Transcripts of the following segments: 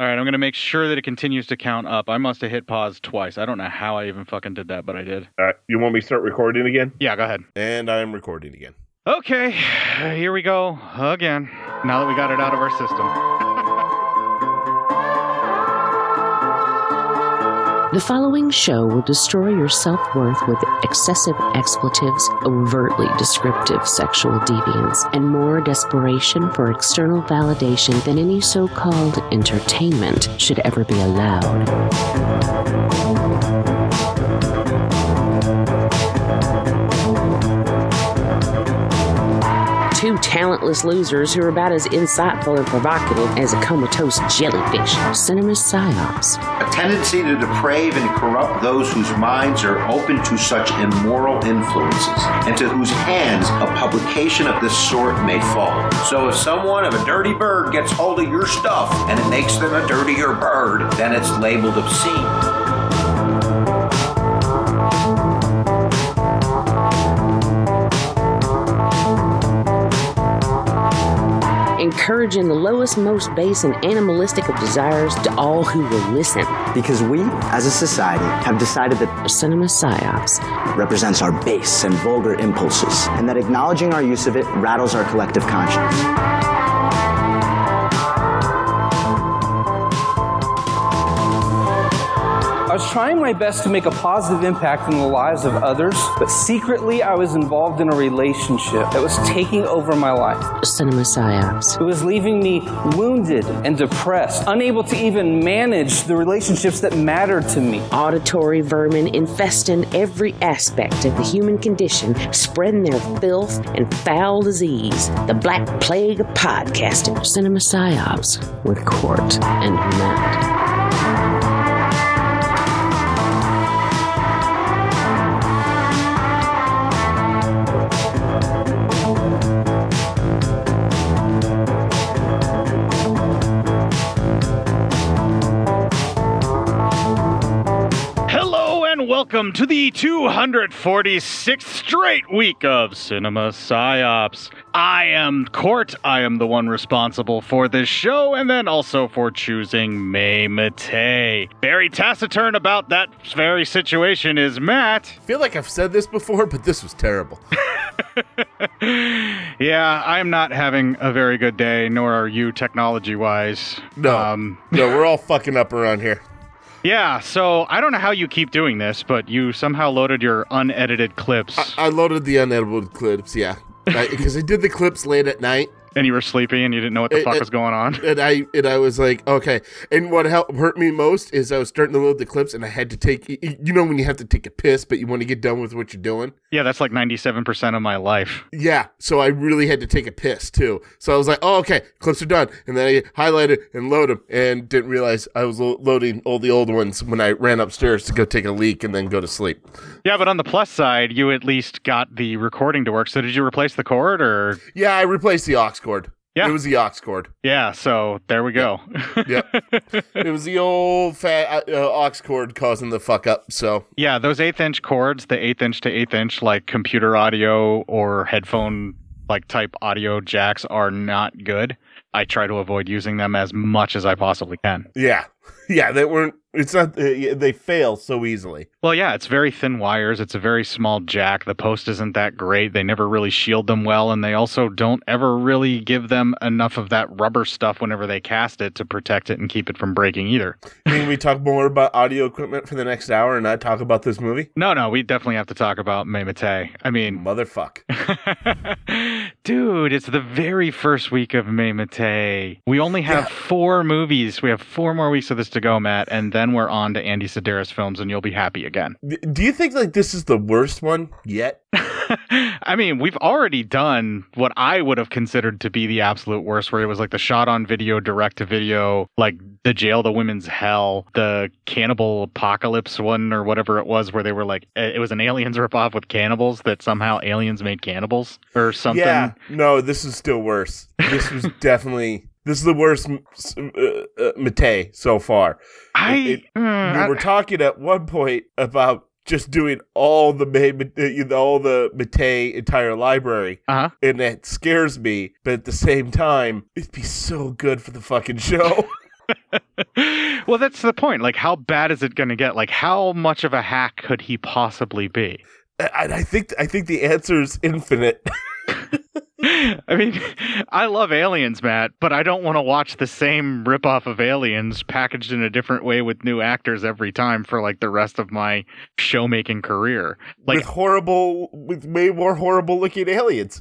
All right, I'm gonna make sure that it continues to count up. I must have hit pause twice. I don't know how I even fucking did that, but I did. All right, you want me to start recording again? Yeah, go ahead. And I am recording again. Okay, here we go again. Now that we got it out of our system. The following show will destroy your self worth with excessive expletives, overtly descriptive sexual deviance, and more desperation for external validation than any so called entertainment should ever be allowed. Talentless losers who are about as insightful and provocative as a comatose jellyfish. Cinema psyops. A tendency to deprave and corrupt those whose minds are open to such immoral influences, and to whose hands a publication of this sort may fall. So if someone of a dirty bird gets hold of your stuff and it makes them a dirtier bird, then it's labeled obscene. Encouraging the lowest, most base, and animalistic of desires to all who will listen. Because we, as a society, have decided that cinema psyops represents our base and vulgar impulses, and that acknowledging our use of it rattles our collective conscience. Trying my best to make a positive impact in the lives of others, but secretly I was involved in a relationship that was taking over my life. Cinema psyops. It was leaving me wounded and depressed, unable to even manage the relationships that mattered to me. Auditory vermin infesting every aspect of the human condition, spreading their filth and foul disease. The Black Plague of podcasting. Cinema psyops with Court and Matt. Welcome to the 246th straight week of Cinema Psyops. I am Court. I am the one responsible for this show and then also for choosing May Mattei. Very taciturn about that very situation is Matt. I feel like I've said this before, but this was terrible. yeah, I'm not having a very good day, nor are you technology wise. No. Um, no, we're all fucking up around here. Yeah, so I don't know how you keep doing this, but you somehow loaded your unedited clips. I, I loaded the unedited clips, yeah, because I, I did the clips late at night, and you were sleepy and you didn't know what the fuck was going on. And I and I was like, okay. And what helped hurt me most is I was starting to load the clips and I had to take you know when you have to take a piss but you want to get done with what you're doing. Yeah, that's like 97% of my life. Yeah, so I really had to take a piss too. So I was like, oh okay, clips are done. And then I highlighted and load them and didn't realize I was lo- loading all the old ones when I ran upstairs to go take a leak and then go to sleep. Yeah, but on the plus side, you at least got the recording to work. So did you replace the cord or? Yeah, I replaced the aux cord. Yeah. It was the aux cord. Yeah, so there we go. yep. It was the old fat uh, uh, aux cord causing the fuck up. So yeah, those eighth inch cords, the eighth inch to eighth inch, like computer audio or headphone like type audio jacks, are not good. I try to avoid using them as much as I possibly can. Yeah, yeah, they weren't it's not. Uh, they fail so easily. Well, yeah, it's very thin wires. It's a very small jack. The post isn't that great. They never really shield them well, and they also don't ever really give them enough of that rubber stuff whenever they cast it to protect it and keep it from breaking either. Can we talk more about audio equipment for the next hour and not talk about this movie? No, no, we definitely have to talk about May Mattei. I mean, motherfuck, dude, it's the very first week of May Mattei. We only have yeah. four movies. We have four more weeks of this to go, Matt, and then we're on to Andy Sidaris films, and you'll be happy again. Do you think like this is the worst one yet? I mean, we've already done what I would have considered to be the absolute worst, where it was like the shot on video, direct to video, like the jail, the women's hell, the cannibal apocalypse one, or whatever it was, where they were like, eh, it was an aliens ripoff with cannibals that somehow aliens made cannibals or something. Yeah, no, this is still worse. This was definitely this is the worst uh, uh, Mattei so far. I it, it, mm, we were talking at one point about just doing all the uh, all the Mattei entire library, uh-huh. and that scares me. But at the same time, it'd be so good for the fucking show. well, that's the point. Like, how bad is it going to get? Like, how much of a hack could he possibly be? I, I think I think the answer is infinite. I mean, I love Aliens, Matt, but I don't want to watch the same ripoff of Aliens packaged in a different way with new actors every time for like the rest of my showmaking career. Like, with horrible, with way more horrible looking aliens.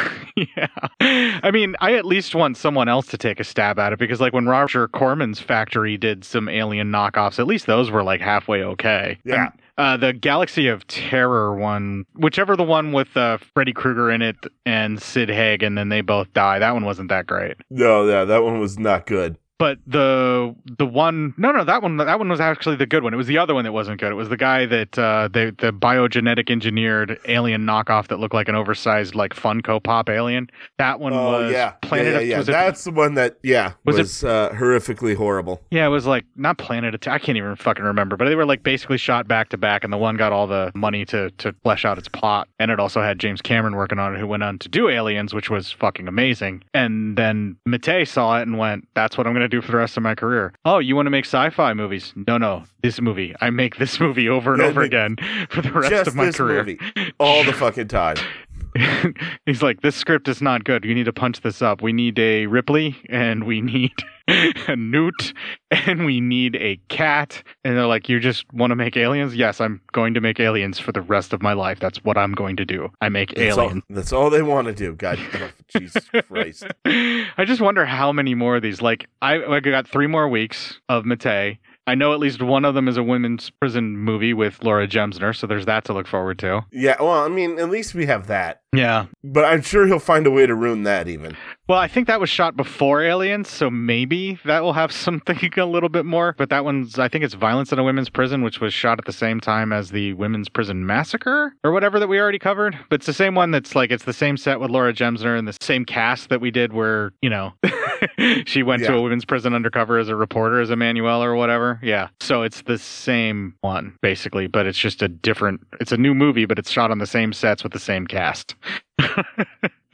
yeah. I mean, I at least want someone else to take a stab at it because, like, when Roger Corman's factory did some alien knockoffs, at least those were like halfway okay. Yeah. And, uh, the Galaxy of Terror one, whichever the one with uh, Freddy Krueger in it and Sid Haig, and then they both die. That one wasn't that great. no, yeah, that one was not good. But the the one no no that one that one was actually the good one. It was the other one that wasn't good. It was the guy that uh, the the biogenetic engineered alien knockoff that looked like an oversized like Funko Pop alien. That one Oh was yeah, Planet yeah, yeah. yeah. it- That's the one that yeah Was was, it- uh, horrifically horrible. yeah, it was like not Planet Attack. I can't even fucking remember, but they were like basically shot back to back, and the one got all the money to to flesh out its plot, and it also had James Cameron working on it, who went on to do Aliens, which was fucking amazing. And then Mattei saw it and went, "That's what I'm gonna do for the rest of my career." Oh, you want to make sci-fi movies? No, no, this movie. I make this movie over and Yeah, over again for the rest of my this career. movie, all the fucking time. He's like, this script is not good. You need to punch this up. We need a Ripley, and we need a Newt, and we need a cat. And they're like, you just want to make aliens? Yes, I'm going to make aliens for the rest of my life. That's what I'm going to do. I make That's all, aliens. that's all they want to do. God, oh, Jesus Christ. I just wonder how many more of these. Like, I, I got three more weeks of Mattei. I know at least one of them is a women's prison movie with Laura Gemser, so there's that to look forward to. Yeah, well, I mean, at least we have that. Yeah, But I'm sure he'll find a way to ruin that even. Well, I think that was shot before Aliens, so maybe that will have something a little bit more. But that one's, I think it's Violence in a Women's Prison, which was shot at the same time as the Women's Prison Massacre or whatever that we already covered. But it's the same one that's like, it's the same set with Laura Gemser and the same cast that we did where, you know, she went to a women's prison undercover as a reporter, as Emmanuel or whatever. Yeah. So it's the same one, basically, but it's just a different, it's a new movie, but it's shot on the same sets with the same cast.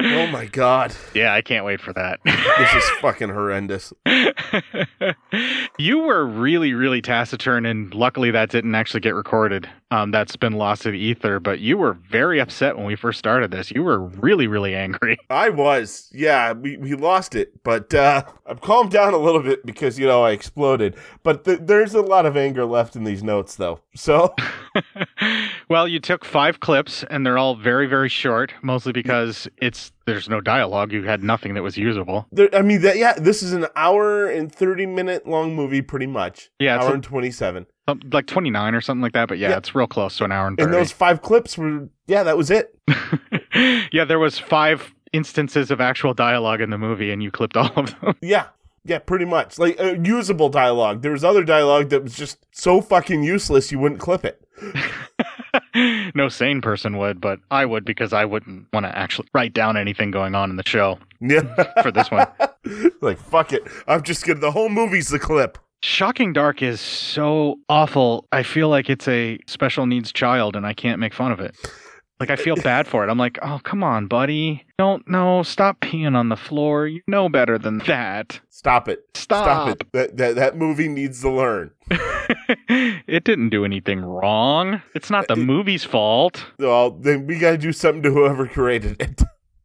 Oh my God. yeah, I can't wait for that. This is fucking horrendous. you were really, really taciturn, and luckily that didn't actually get recorded. Um, that's been lost to the ether. But you were very upset when we first started this. You were really, really angry. I was. Yeah, we, we lost it. But uh, I've calmed down a little bit because, you know, I exploded. But th- there's a lot of anger left in these notes, though. So, well, you took five clips, and they're all very, very short, mostly because it's there's no dialogue. You had nothing that was usable. there, I mean, that yeah, this is an hour and 30 minute long movie, pretty much. Yeah, hour a- and 27. Like 29 or something like that. But yeah, Yeah. it's real close to an hour and 30. And those five clips were, yeah, that was it. yeah, there was five instances of actual dialogue in the movie, and you clipped all of them. Yeah. Yeah, pretty much. Like uh, usable dialogue. There was other dialogue that was just so fucking useless you wouldn't clip it. no sane person would, but I would because I wouldn't want to actually write down anything going on in the show. Yeah. For this one. like fuck it. I'm just gonna the whole movie's the clip. Shocking Dark is so awful. I feel like it's a special needs child and I can't make fun of it. Like I feel bad for it. I'm like, "Oh, come on, buddy. Don't no, stop peeing on the floor. You know better than that." Stop it. Stop. it. That, that that movie needs to learn. it didn't do anything wrong. It's not uh, the It- movie's fault. Well, then we gotta do something to whoever created it.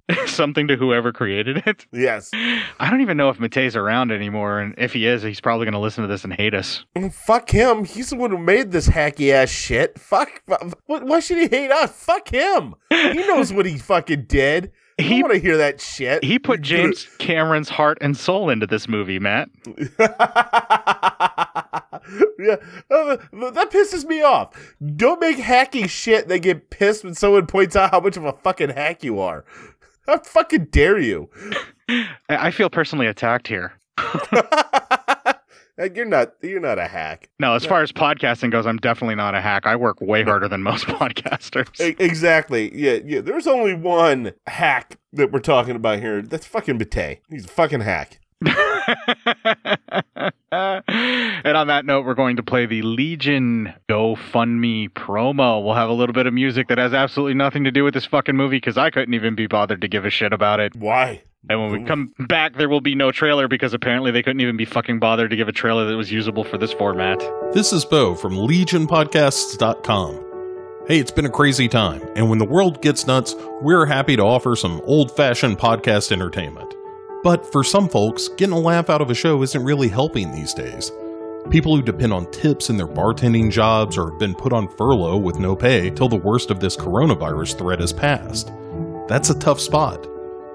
Something to whoever created it. yes. I don't even know if Mattei's around anymore, and if he is, he's probably going to listen to this and hate us. Mm, Fuck him. He's the one who made this hacky ass shit. Fuck. why should he hate us? Fuck him. He knows what he fucking did. I He- want to hear that shit. He put James Cameron's heart and soul into this movie, Matt. yeah, uh, that pisses me off. Don't make hacky shit. They get pissed when someone points out how much of a fucking hack you are. How fucking dare you? I I feel personally attacked here. Like, you're not. You're not a hack. No, as far as podcasting goes, I'm definitely not a hack. I work way harder than most podcasters. Exactly. Yeah. Yeah. There's only one hack that we're talking about here. That's fucking Bate. He's a fucking hack. and on that note, we're going to play the Legion GoFundMe promo. We'll have a little bit of music that has absolutely nothing to do with this fucking movie because I couldn't even be bothered to give a shit about it. Why? And when we come back, there will be no trailer because apparently they couldn't even be fucking bothered to give a trailer that was usable for this format. This is Bo from LegionPodcasts.com. Hey, it's been a crazy time, and when the world gets nuts, we're happy to offer some old fashioned podcast entertainment. But for some folks, getting a laugh out of a show isn't really helping these days. People who depend on tips in their bartending jobs or have been put on furlough with no pay till the worst of this coronavirus threat has passed. That's a tough spot.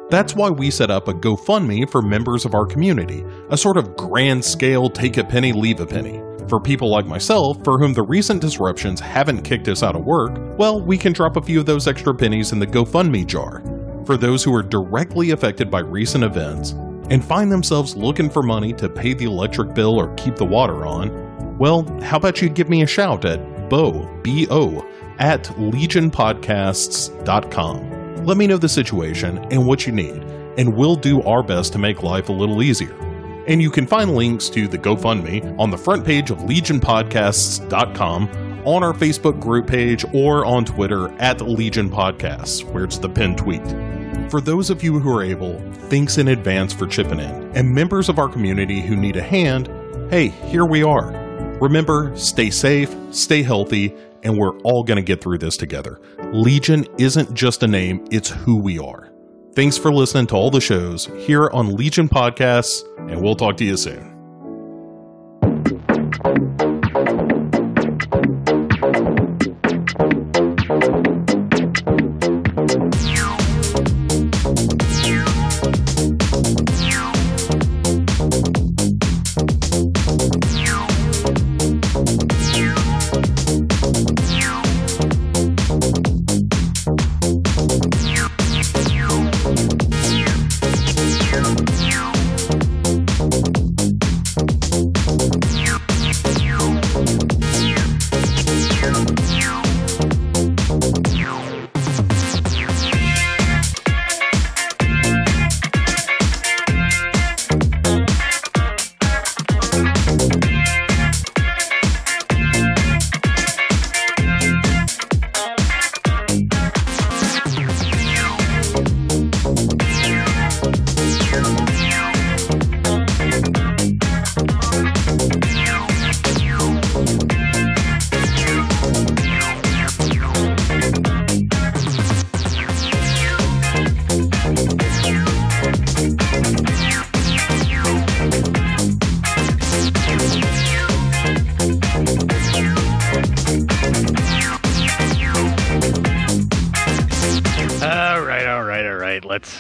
That's why we set up a GoFundMe for members of our community, a sort of grand scale take a penny, leave a penny. For people like myself, for whom the recent disruptions haven't kicked us out of work, well, we can drop a few of those extra pennies in the GoFundMe jar. For those who are directly affected by recent events and find themselves looking for money to pay the electric bill or keep the water on, well, how about you give me a shout at bo, B-O, at legionpodcasts.com. Let me know the situation and what you need, and we'll do our best to make life a little easier. And you can find links to the GoFundMe on the front page of legionpodcasts.com, on our Facebook group page, or on Twitter at Legion Podcasts, where it's the pinned tweet. For those of you who are able, thanks in advance for chipping in. And members of our community who need a hand, hey, here we are. Remember, stay safe, stay healthy, and we're all going to get through this together. Legion isn't just a name, it's who we are. Thanks for listening to all the shows here on Legion Podcasts, and we'll talk to you soon.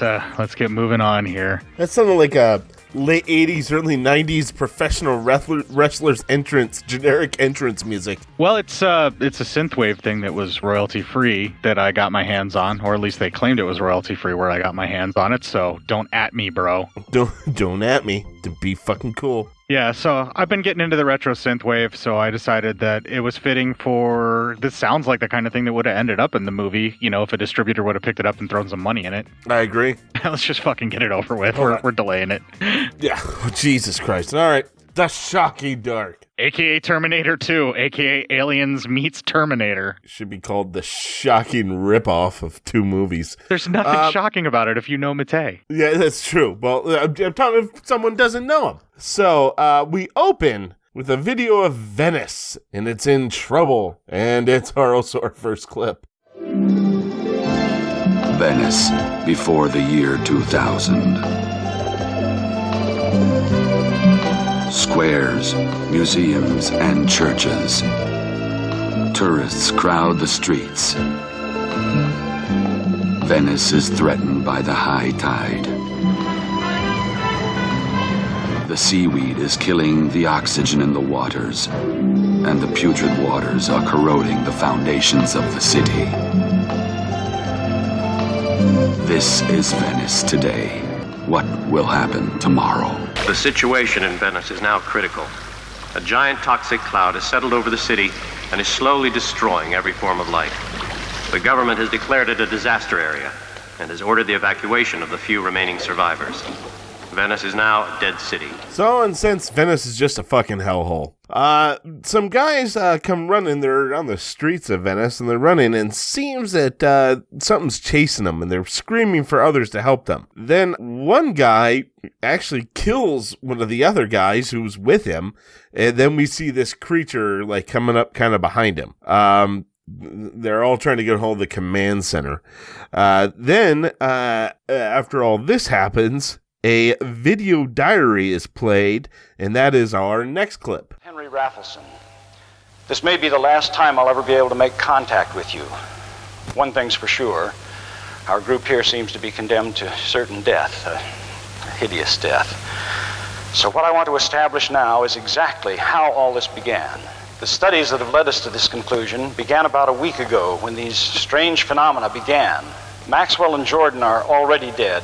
Uh let's get moving on here. That sounded like a late 80s, early 90s professional wrestler, wrestler's entrance, generic entrance music. Well, it's uh it's a synthwave thing that was royalty free that I got my hands on, or at least they claimed it was royalty free where I got my hands on it. So don't at me, bro. Don't, don't at me to be fucking cool. Yeah, so I've been getting into the retro synth wave, so I decided that it was fitting for. This sounds like the kind of thing that would have ended up in the movie, you know, if a distributor would have picked it up and thrown some money in it. I agree. Let's just fucking get it over with. We're, we're delaying it. Yeah. Oh, Jesus Christ. All right. The Shocking Dark. AKA Terminator 2, AKA Aliens meets Terminator. Should be called the shocking ripoff of two movies. There's nothing Um, shocking about it if you know Mattei. Yeah, that's true. Well, I'm, I'm talking if someone doesn't know him. So uh, we open with a video of Venice, and it's in trouble, and it's our also our first clip. Venice before the year 2000. Squares, museums, and churches. Tourists crowd the streets. Venice is threatened by the high tide. The seaweed is killing the oxygen in the waters, and the putrid waters are corroding the foundations of the city. This is Venice today. What will happen tomorrow? The situation in Venice is now critical. A giant toxic cloud has settled over the city and is slowly destroying every form of life. The government has declared it a disaster area and has ordered the evacuation of the few remaining survivors. Venice is now a dead city. So, and since Venice is just a fucking hellhole, uh, some guys uh, come running. They're on the streets of Venice, and they're running, and seems that uh, something's chasing them, and they're screaming for others to help them. Then one guy actually kills one of the other guys who's with him, and then we see this creature like coming up kind of behind him. Um, they're all trying to get hold of the command center. Uh, then, uh, after all this happens, a video diary is played, and that is our next clip. Henry Raffleson. This may be the last time I'll ever be able to make contact with you. One thing's for sure our group here seems to be condemned to certain death, a hideous death. So, what I want to establish now is exactly how all this began. The studies that have led us to this conclusion began about a week ago when these strange phenomena began. Maxwell and Jordan are already dead.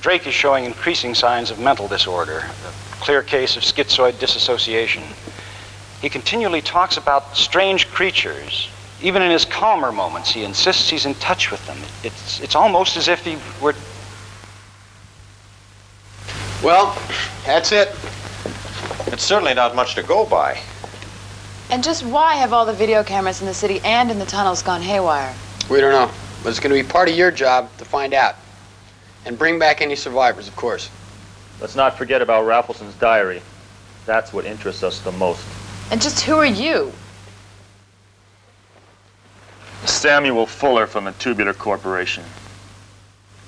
Drake is showing increasing signs of mental disorder, a clear case of schizoid disassociation. He continually talks about strange creatures. Even in his calmer moments, he insists he's in touch with them. It's, it's almost as if he were. Well, that's it. It's certainly not much to go by. And just why have all the video cameras in the city and in the tunnels gone haywire? We don't know, but it's going to be part of your job to find out. And bring back any survivors, of course. Let's not forget about Raffleson's diary. That's what interests us the most. And just who are you? Samuel Fuller from the Tubular Corporation.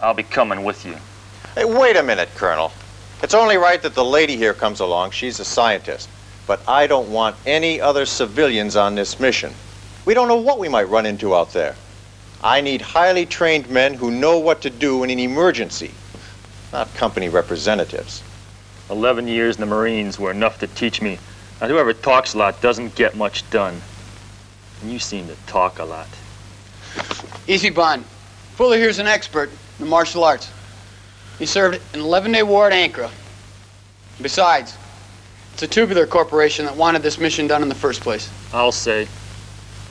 I'll be coming with you. Hey, wait a minute, Colonel. It's only right that the lady here comes along. She's a scientist. But I don't want any other civilians on this mission. We don't know what we might run into out there. I need highly trained men who know what to do in an emergency, not company representatives. Eleven years in the Marines were enough to teach me that whoever talks a lot doesn't get much done. And you seem to talk a lot. Easy, Bond. Fuller here's an expert in the martial arts. He served an 11 day war at Ankara. Besides, it's a tubular corporation that wanted this mission done in the first place. I'll say.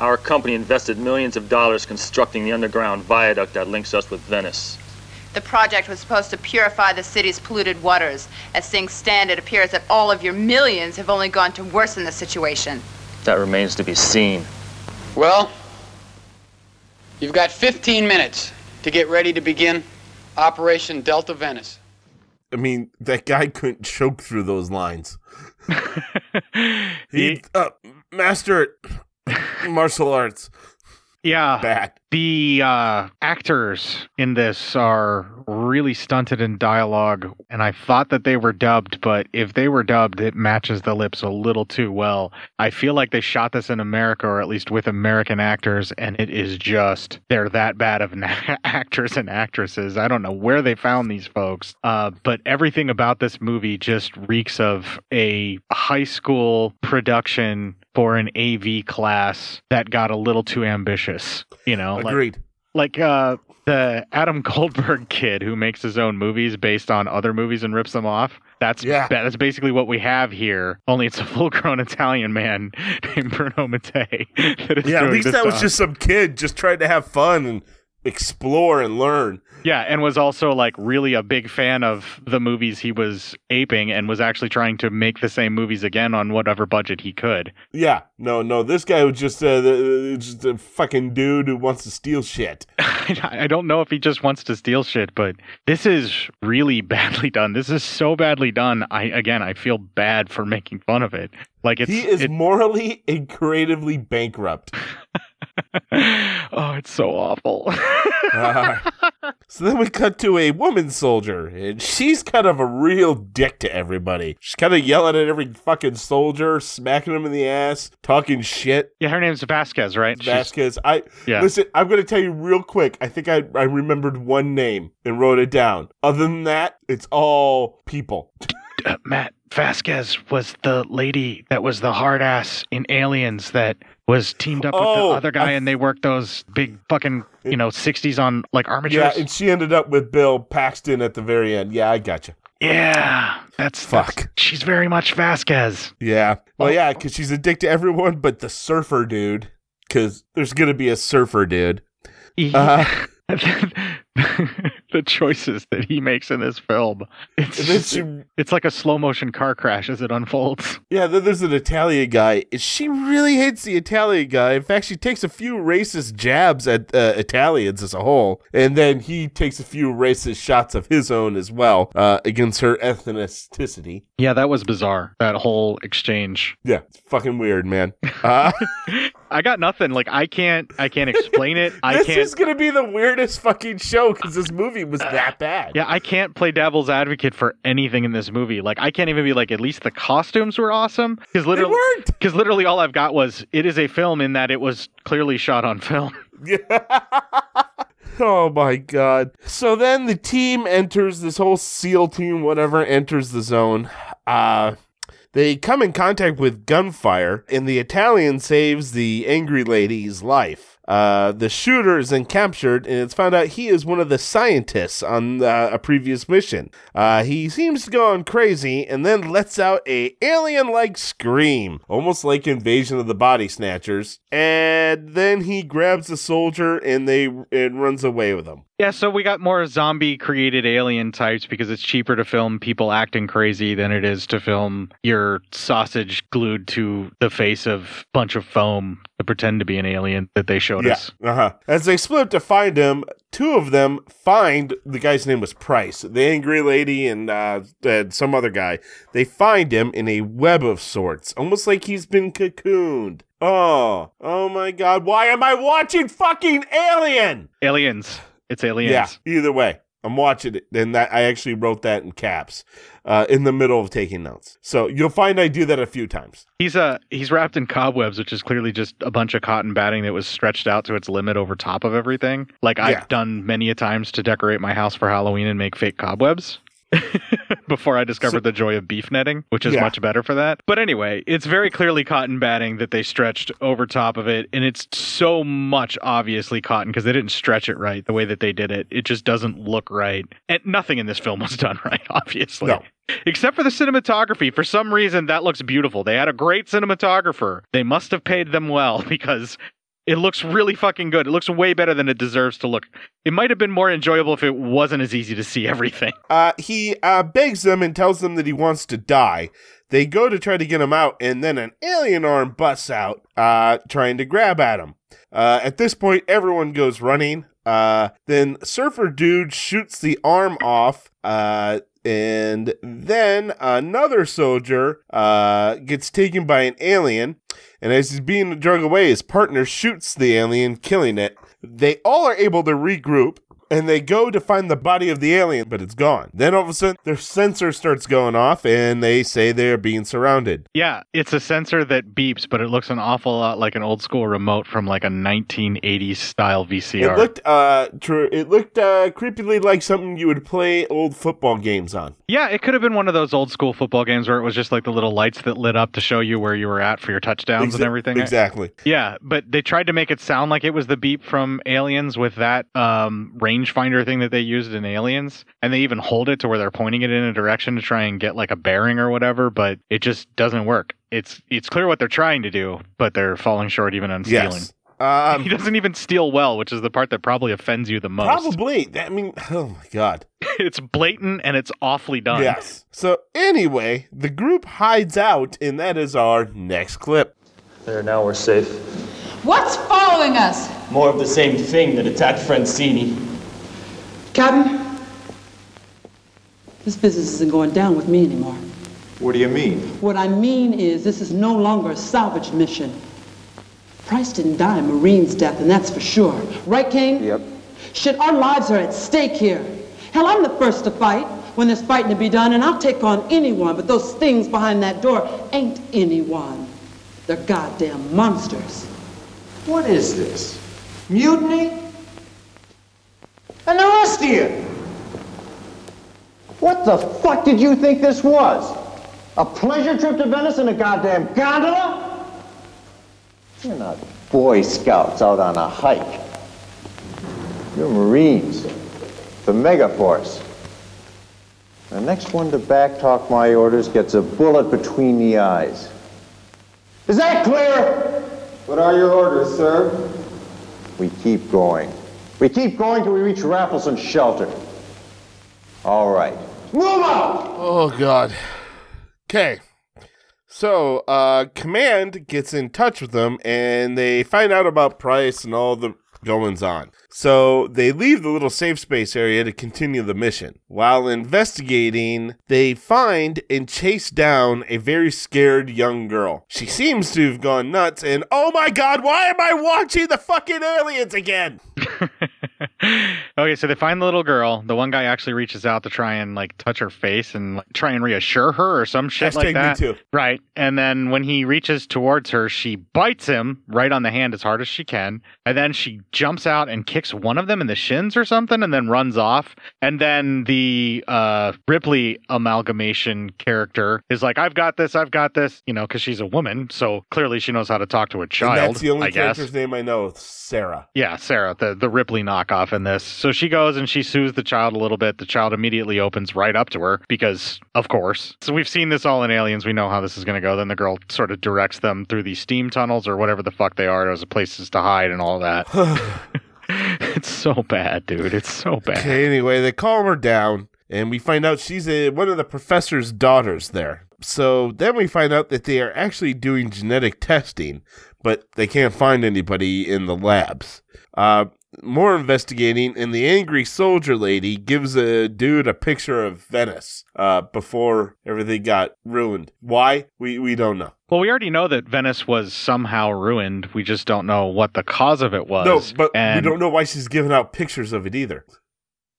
Our company invested millions of dollars constructing the underground viaduct that links us with Venice. The project was supposed to purify the city's polluted waters. As things stand, it appears that all of your millions have only gone to worsen the situation. That remains to be seen. Well, you've got 15 minutes to get ready to begin Operation Delta Venice. I mean, that guy couldn't choke through those lines. he, uh, master martial arts. Yeah. Bad. The uh, actors in this are really stunted in dialogue, and I thought that they were dubbed, but if they were dubbed, it matches the lips a little too well. I feel like they shot this in America, or at least with American actors, and it is just, they're that bad of actors and actresses. I don't know where they found these folks, uh, but everything about this movie just reeks of a high school production for an AV class that got a little too ambitious, you know? Agreed. Like, like uh, the Adam Goldberg kid who makes his own movies based on other movies and rips them off. That's yeah. that's basically what we have here. Only it's a full-grown Italian man named Bruno Mattei. yeah, at least that was just some kid just trying to have fun and explore and learn. Yeah, and was also like really a big fan of the movies he was aping and was actually trying to make the same movies again on whatever budget he could. Yeah, no, no, this guy was just, uh, just a fucking dude who wants to steal shit. I don't know if he just wants to steal shit, but this is really badly done. This is so badly done. I again, I feel bad for making fun of it. Like it's he is it, morally and creatively bankrupt. oh, it's so awful. uh, so then we cut to a woman soldier, and she's kind of a real dick to everybody. She's kind of yelling at every fucking soldier, smacking them in the ass, talking shit. Yeah, her name's Vasquez, right? Vasquez. She's, I yeah. listen. I'm going to tell you real quick. I think I I remembered one name and wrote it down. Other than that, it's all people. Uh, Matt Vasquez was the lady that was the hard ass in Aliens that was teamed up oh, with the other guy, I, and they worked those big fucking you know sixties on like armatures. Yeah, and she ended up with Bill Paxton at the very end. Yeah, I got you. Yeah, that's fuck. That's, she's very much Vasquez. Yeah, well, oh. yeah, because she's a dick to everyone, but the surfer dude. Because there's gonna be a surfer dude. Uh, the choices that he makes in this film. It's just- she- it's like a slow motion car crash as it unfolds. Yeah, then there's an Italian guy. She really hates the Italian guy. In fact, she takes a few racist jabs at uh, Italians as a whole, and then he takes a few racist shots of his own as well uh, against her ethnicity. Yeah, that was bizarre. That whole exchange. Yeah, it's fucking weird, man. Uh, I got nothing. Like I can't I can't explain it. I this can't This is gonna be the weirdest fucking show because this movie was that bad. Yeah, I can't play devil's advocate for anything in this movie. Like I can't even be like at least the costumes were awesome because literally because literally all I've got was it is a film in that it was clearly shot on film. Yeah. Oh my god. So then the team enters this whole SEAL team, whatever, enters the zone. Uh they come in contact with gunfire, and the Italian saves the angry lady's life. Uh, the shooter is then captured, and it's found out he is one of the scientists on uh, a previous mission. Uh, he seems to go on crazy, and then lets out a alien-like scream, almost like Invasion of the Body Snatchers. And then he grabs the soldier, and they and runs away with him. Yeah, so we got more zombie created alien types because it's cheaper to film people acting crazy than it is to film your sausage glued to the face of a bunch of foam to pretend to be an alien that they showed Yeah. us. Uh huh. As they split up to find him, two of them find the guy's name was Price, the angry lady, and uh, and some other guy. They find him in a web of sorts, almost like he's been cocooned. Oh, oh my God! Why am I watching fucking Alien? Aliens. It's aliens. Yeah. Either way, I'm watching it, and that I actually wrote that in caps, uh, in the middle of taking notes. So you'll find I do that a few times. He's uh he's wrapped in cobwebs, which is clearly just a bunch of cotton batting that was stretched out to its limit over top of everything. Like I've done many a times to decorate my house for Halloween and make fake cobwebs. Before I discovered the joy of beef netting, which is Yeah. much better for that. But anyway, it's very clearly cotton batting that they stretched over top of it, and it's so much obviously cotton because they didn't stretch it right the way that they did it. It just doesn't look right, and nothing in this film was done right, obviously. No. Except for the cinematography. For some reason, that looks beautiful. They had a great cinematographer. They must have paid them well because it looks really fucking good. It looks way better than it deserves to look. It might have been more enjoyable if it wasn't as easy to see everything. Uh, he uh, begs them and tells them that he wants to die. They go to try to get him out, and then an alien arm busts out, uh, trying to grab at him. Uh, at this point, everyone goes running. Uh, then Surfer Dude shoots the arm off. And then another soldier uh, gets taken by an alien. And as he's being drug away, his partner shoots the alien, killing it. They all are able to regroup and they go to find the body of the alien, but it's gone. Then all of a sudden, their sensor starts going off and they say they're being surrounded. Yeah, it's a sensor that beeps, but it looks an awful lot like an old school remote from like a 1980s style VCR. It looked uh tr- it looked uh creepily like something you would play old football games on. yeah, it could have been one of those old school football games where it was just like the little lights that lit up to show you where you were at for your touchdowns and everything. Exactly. Yeah, but they tried to make it sound like it was the beep from Aliens with that um, rangefinder thing that they used in Aliens, and they even hold it to where they're pointing it in a direction to try and get like a bearing or whatever, but it just doesn't work. It's it's clear what they're trying to do, but they're falling short even on stealing. Yes. Um, he doesn't even steal well, which is the part that probably offends you the most. Probably. I mean, oh my god. it's blatant and it's awfully done. Yes. So anyway, the group hides out, and that is our next clip. There, now we're safe. What's following us? More of the same thing that attacked Francini. Captain, this business isn't going down with me anymore. What do you mean? What I mean is, this is no longer a salvage mission. Price didn't die a Marine's death, and that's for sure. Right, Kane? Yep. Shit, our lives are at stake here. Hell, I'm the first to fight when there's fighting to be done, and I'll take on anyone, but those things behind that door ain't anyone. They're goddamn monsters. What is this? Mutiny? And the rest of you? What the fuck did you think this was? A pleasure trip to Venice in a goddamn gondola? You're not Boy Scouts out on a hike. You're Marines. The Megaforce. The next one to backtalk my orders gets a bullet between the eyes. Is that clear? What are your orders, sir? We keep going. We keep going till we reach Raffleson shelter. All right. Move out! Oh god. Okay. So, uh, Command gets in touch with them and they find out about Price and all the goings on. So, they leave the little safe space area to continue the mission. While investigating, they find and chase down a very scared young girl. She seems to have gone nuts and, oh my god, why am I watching the fucking aliens again? okay, so they find the little girl. The one guy actually reaches out to try and like touch her face and like, try and reassure her or some shit Hashtag like me that. too. Right. And then when he reaches towards her, she bites him right on the hand as hard as she can. And then she jumps out and kicks one of them in the shins or something and then runs off. And then the uh, Ripley amalgamation character is like, I've got this, I've got this, you know, because she's a woman. So clearly she knows how to talk to a And child. that's the only I guess. character's name I know, Sarah. Yeah, Sarah, the, the Ripley knockoff in this. So she goes and she soothes the child a little bit. The child immediately opens right up to her because, of course. So we've seen this all in Aliens. We know how this is going to go. Then the girl sort of directs them through these steam tunnels or whatever the fuck they are as places to hide and all that. it's so bad, dude. It's so bad. Okay, anyway, they calm her down, and we find out she's a, one of the professor's daughters there. So then we find out that they are actually doing genetic testing, but they can't find anybody in the labs. Uh, more investigating, and the angry soldier lady gives a dude a picture of Venice uh, before everything got ruined. Why? We, we don't know. Well, we already know that Venice was somehow ruined. We just don't know what the cause of it was. no, but and we don't know why she's giving out pictures of it either.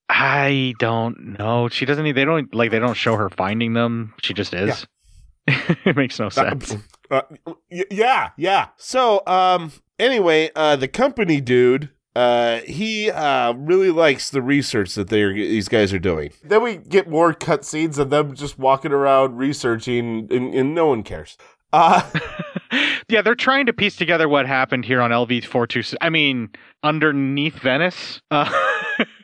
I don't know. She doesn't. They don't like. They don't show her finding them. She just is. it makes no sense. Uh, y- yeah, yeah. So, um, anyway, uh, the company dude, uh, he uh really likes the research that they are these guys are doing. Then we get more cutscenes of them just walking around researching, and, and no one cares. Uh, yeah, they're trying to piece together what happened here on LV four two. I mean, underneath Venice. Uh,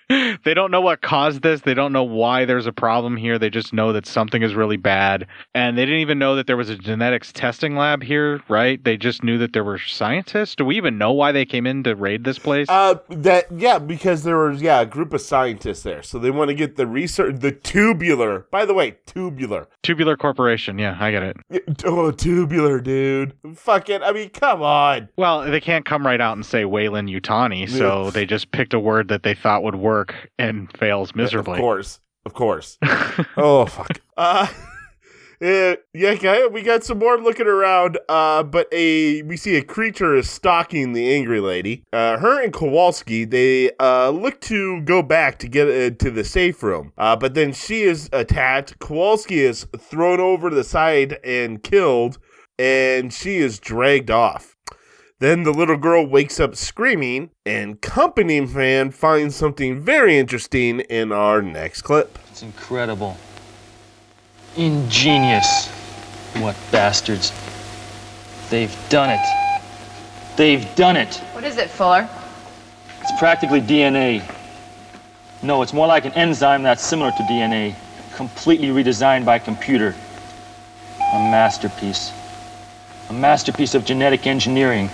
they don't know what caused this. They don't know why there's a problem here. They just know that something is really bad, and they didn't even know that there was a genetics testing lab here. Right? They just knew that there were scientists. Do we even know why they came in to raid this place? uh, that yeah, because there was yeah a group of scientists there, so they want to get the research, the tubular. By the way, tubular. Tubular Corporation. Yeah, I get it. Oh, tubular, dude. Fuck it. I mean, come on. Well, they can't come right out and say Weyland Yutani, so they just picked a word that they thought would work and fails miserably. Of course, of course. oh fuck. Uh, yeah, yeah, okay, we got some more looking around. Uh, but a we see a creature is stalking the angry lady. Uh, her and Kowalski they uh look to go back to get uh, to the safe room. Uh, but then she is attacked. Kowalski is thrown over to the side and killed, and she is dragged off. Then the little girl wakes up screaming, and Company Man finds something very interesting in our next clip. It's incredible. Ingenious. What bastards. They've done it. They've done it. What is it, Fuller? It's practically DNA. No, it's more like an enzyme that's similar to DNA, completely redesigned by computer. A masterpiece. A masterpiece of genetic engineering.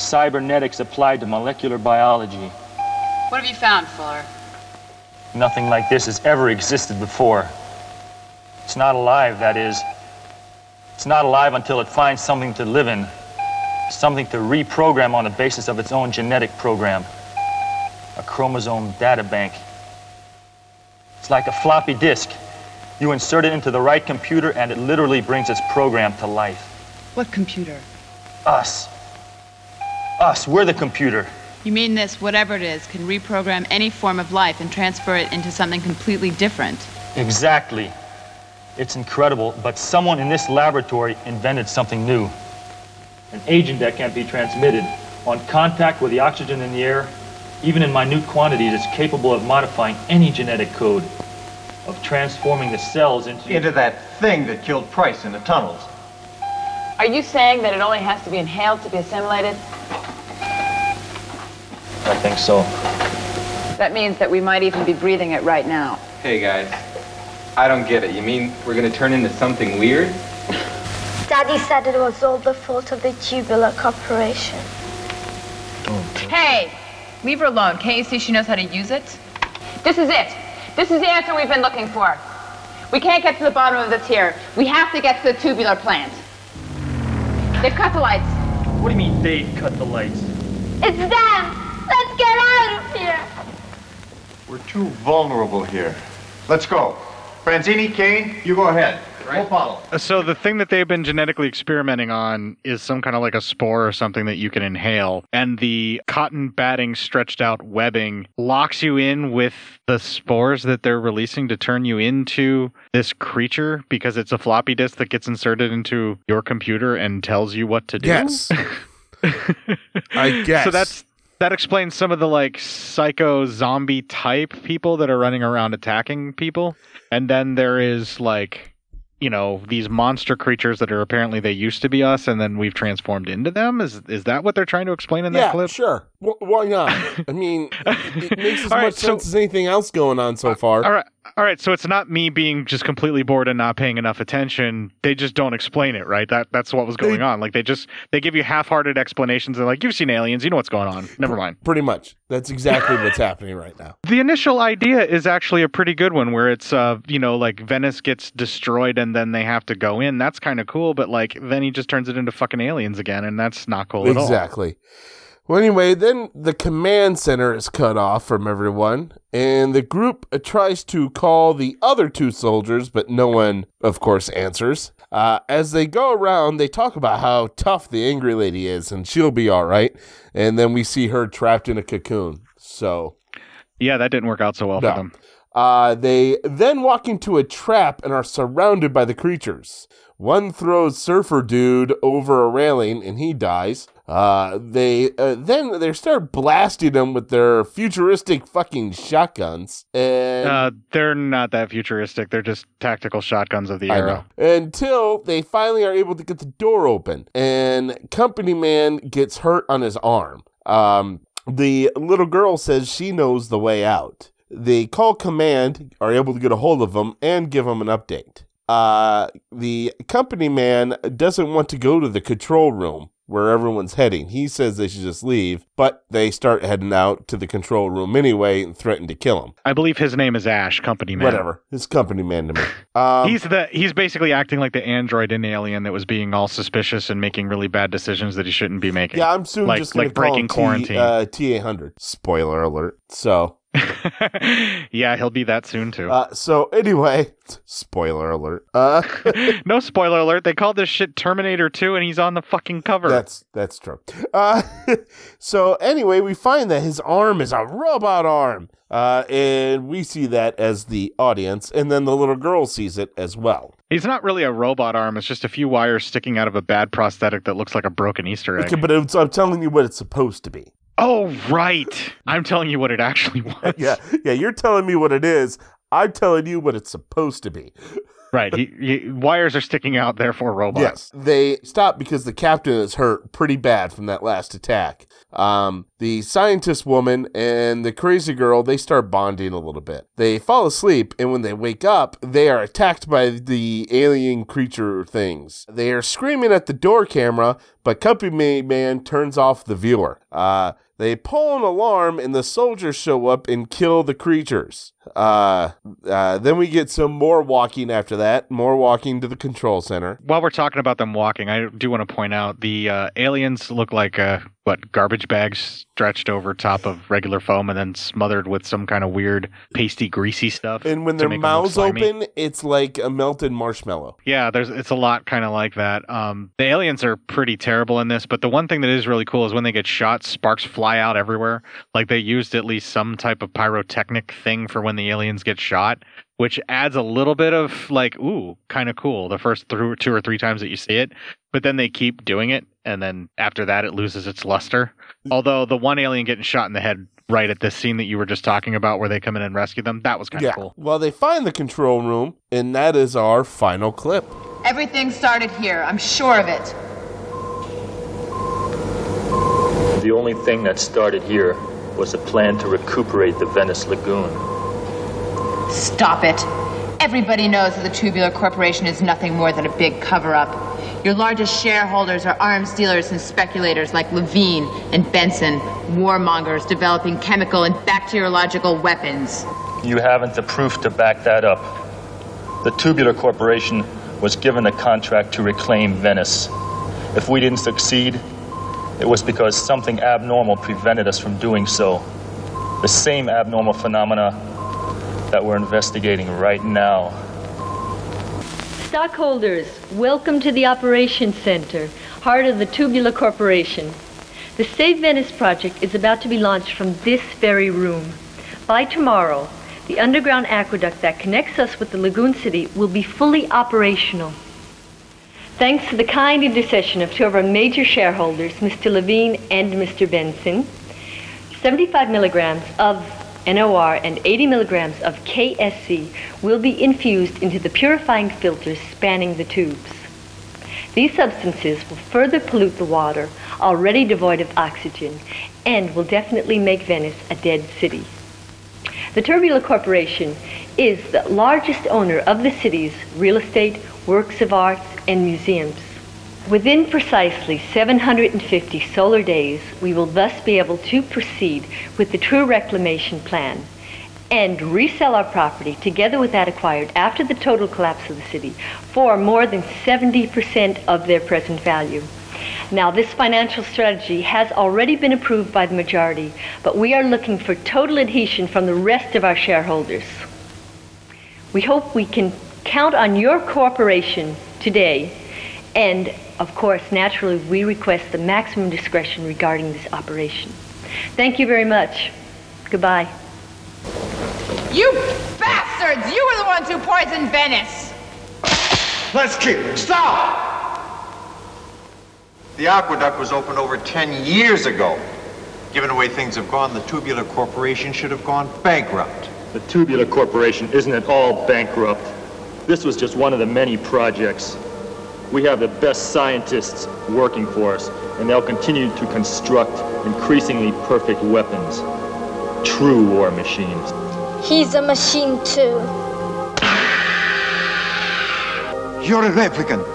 Cybernetics applied to molecular biology. What have you found, Fuller? Nothing like this has ever existed before. It's not alive, that is. It's not alive until it finds something to live in, something to reprogram on the basis of its own genetic program. A chromosome data bank. It's like a floppy disk. You insert it into the right computer, and it literally brings its program to life. What computer? Us. Us, we're the computer. You mean this, whatever it is, can reprogram any form of life and transfer it into something completely different? Exactly. It's incredible, but someone in this laboratory invented something new. An agent that can be transmitted on contact with the oxygen in the air, even in minute quantities, is capable of modifying any genetic code, of transforming the cells into. Into that thing that killed Price in the tunnels. Are you saying that it only has to be inhaled to be assimilated? I think so. That means that we might even be breathing it right now. Hey guys, I don't get it. You mean we're gonna turn into something weird? Daddy said it was all the fault of the Tubular Corporation. Hey, leave her alone. Can't you see she knows how to use it? This is it. This is the answer we've been looking for. We can't get to the bottom of this here. We have to get to the tubular plant. They've cut the lights. What do you mean they've cut the lights? It's them! Let's get out of here! We're too vulnerable here. Let's go. Franzini, Kane, you go ahead. We'll follow. Uh, so the thing that they've been genetically experimenting on is some kind of like a spore or something that you can inhale, and the cotton batting stretched out webbing locks you in with the spores that they're releasing to turn you into this creature because it's a floppy disk that gets inserted into your computer and tells you what to do. Yes. I guess. So that's that explains some of the like psycho zombie type people that are running around attacking people. And then there is like, you know, these monster creatures that are apparently they used to be us and then we've transformed into them. Is is that what they're trying to explain in that yeah, clip? sure. Wh- why not? I mean, it makes as All right, much so- sense as anything else going on so uh, far. All right. All right, so it's not me being just completely bored and not paying enough attention. They just don't explain it, right? That that's what was going on. Like they just they give you half-hearted explanations. They're like, "You've seen aliens, you know what's going on. Never mind." Pretty much. That's exactly what's happening right now. The initial idea is actually a pretty good one where it's uh you know like Venice gets destroyed and then they have to go in. That's kind of cool, but like then he just turns it into fucking aliens again and that's not cool at all. Exactly. Well, anyway, then the command center is cut off from everyone, and the group tries to call the other two soldiers, but no one, of course, answers. Uh, as they go around, they talk about how tough the angry lady is, and she'll be all right. And then we see her trapped in a cocoon. So Yeah, that didn't work out so well No. for them. Uh, they then walk into a trap and are surrounded by the creatures. One throws Surfer Dude over a railing and he dies. Uh, they uh, then they start blasting them with their futuristic fucking shotguns and Uh, they're not that futuristic. They're just tactical shotguns of the era. Until they finally are able to get the door open, and Company Man gets hurt on his arm. Um, the little girl says she knows the way out. They call command, are able to get a hold of him, and give him an update. Uh, the company man doesn't want to go to the control room where everyone's heading. He says they should just leave, but they start heading out to the control room anyway and threaten to kill him. I believe his name is Ash, company man. Whatever. His company man to me. Um, he's the he's basically acting like the android in Alien that was being all suspicious and making really bad decisions that he shouldn't be making. Yeah, I'm soon like just like breaking T, quarantine. uh, T800. Spoiler alert. So, yeah, he'll be that soon too. uh, so anyway, spoiler alert. Uh, no spoiler alert. They called this shit Terminator 2 and he's on the fucking cover. that's that's true. Uh, so anyway, we find that his arm is a robot arm, uh, and we see that as the audience, and then the little girl sees it as well. He's not really a robot arm. It's just a few wires sticking out of a bad prosthetic that looks like a broken Easter egg. Okay, but it's, I'm telling you what it's supposed to be. Oh, right. I'm telling you what it actually was. Yeah, yeah. You're telling me what it is. I'm telling you what it's supposed to be. Right. He, he, wires are sticking out, therefore robot. Yes, they stop because the captain is hurt pretty bad from that last attack. Um, the scientist woman and the crazy girl they start bonding a little bit. They fall asleep, and when they wake up, they are attacked by the alien creature things. They are screaming at the door camera, but Company Man turns off the viewer. Uh, they pull an alarm, and the soldiers show up and kill the creatures. Uh, uh, then we get some more walking after that, more walking to the control center. While we're talking about them walking, I do want to point out the uh, aliens look like uh, what garbage bags stretched over top of regular foam and then smothered with some kind of weird pasty, greasy stuff. And when their make 'em look mouths open, it's like a melted marshmallow. Yeah, there's it's a lot kind of like that. Um, the aliens are pretty terrible in this, but the one thing that is really cool is when they get shot, sparks fly out everywhere. Like they used at least some type of pyrotechnic thing for when the aliens get shot, which adds a little bit of like, ooh, kind of cool. The first through two or three times that you see it, but then they keep doing it, and then after that, it loses its luster. Mm. Although the one alien getting shot in the head right at this scene that you were just talking about, where they come in and rescue them, that was kind of Yeah. cool. Well, they find the control room, and that is our final clip. Everything started here. I'm sure of it. The only thing that started here was a plan to recuperate the Venice Lagoon. Stop it. Everybody knows that the Tubular Corporation is nothing more than a big cover up. Your largest shareholders are arms dealers and speculators like Levine and Benson, warmongers developing chemical and bacteriological weapons. You haven't the proof to back that up. The Tubular Corporation was given a contract to reclaim Venice. If we didn't succeed, it was because something abnormal prevented us from doing so. The same abnormal phenomena that we're investigating right now. Stockholders, welcome to the Operations Center, heart of the Tubular Corporation. The Save Venice project is about to be launched from this very room. By tomorrow, the underground aqueduct that connects us with the Lagoon City will be fully operational. Thanks to the kind intercession of two of our major shareholders, Mr. Levine and Mr. Benson, 75 milligrams of NOR and 80 milligrams of KSC will be infused into the purifying filters spanning the tubes. These substances will further pollute the water, already devoid of oxygen, and will definitely make Venice a dead city. The Tubular Corporation is the largest owner of the city's real estate, works of art, and museums. Within precisely 750 solar days, we will thus be able to proceed with the true reclamation plan and resell our property together with that acquired after the total collapse of the city for more than 70% of their present value. Now, this financial strategy has already been approved by the majority, but we are looking for total adhesion from the rest of our shareholders. We hope we can count on your cooperation today and of course, naturally, we request the maximum discretion regarding this operation. Thank you very much. Goodbye. You bastards! You were the ones who poisoned Venice! Let's keep. Stop! The aqueduct was opened over 10 years ago. Given the way things have gone, the Tubular Corporation should have gone bankrupt. The Tubular Corporation isn't at all bankrupt. This was just one of the many projects. We have the best scientists working for us, and they'll continue to construct increasingly perfect weapons. True war machines. He's a machine too. You're a replicant.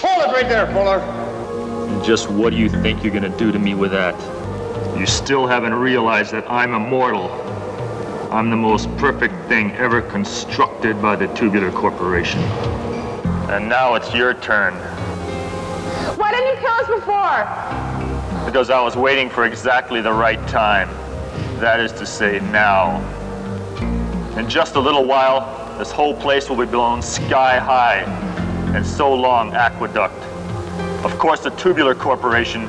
Hold it right there, Fuller. And just what do you think you're gonna do to me with that? You still haven't realized that I'm immortal. I'm the most perfect thing ever constructed by the Tubular Corporation. And now it's your turn. Why didn't you kill us before? Because I was waiting for exactly the right time. That is to say, now. In just a little while, this whole place will be blown sky high. And so long, Aqueduct. Of course, the Tubular Corporation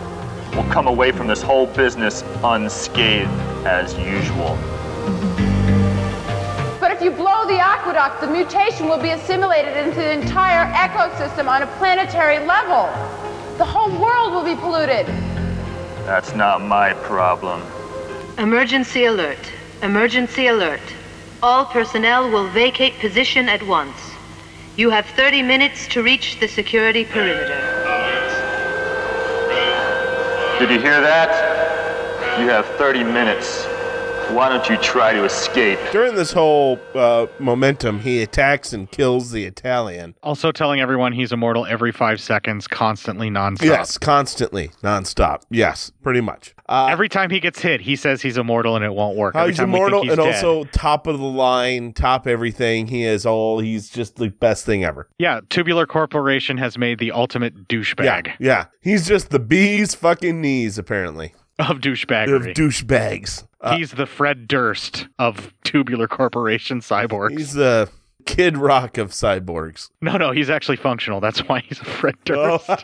will come away from this whole business unscathed as usual. But if you blow the aqueduct, the mutation will be assimilated into the entire ecosystem on a planetary level. The whole world will be polluted. That's not my problem. Emergency alert. Emergency alert. All personnel will vacate position at once. You have 30 minutes to reach the security perimeter. Did you hear that? You have 30 minutes. Why don't you try to escape? During this whole uh, momentum, he attacks and kills the Italian. Also telling everyone he's immortal every five seconds, constantly nonstop. Yes, constantly, nonstop. Yes, pretty much. Uh, every time he gets hit, he says he's immortal and it won't work. Every he's time we immortal he's and dead. also top of the line, top everything. He is all. He's just the best thing ever. Yeah, Tubular Corporation has made the ultimate douchebag Yeah, he's just the bee's fucking knees, apparently. of douchebaggery. Of douchebags. Uh, he's the Fred Durst of Tubular Corporation cyborgs. he's the Kid Rock of cyborgs. no, no, he's actually functional. That's why he's a Fred Durst.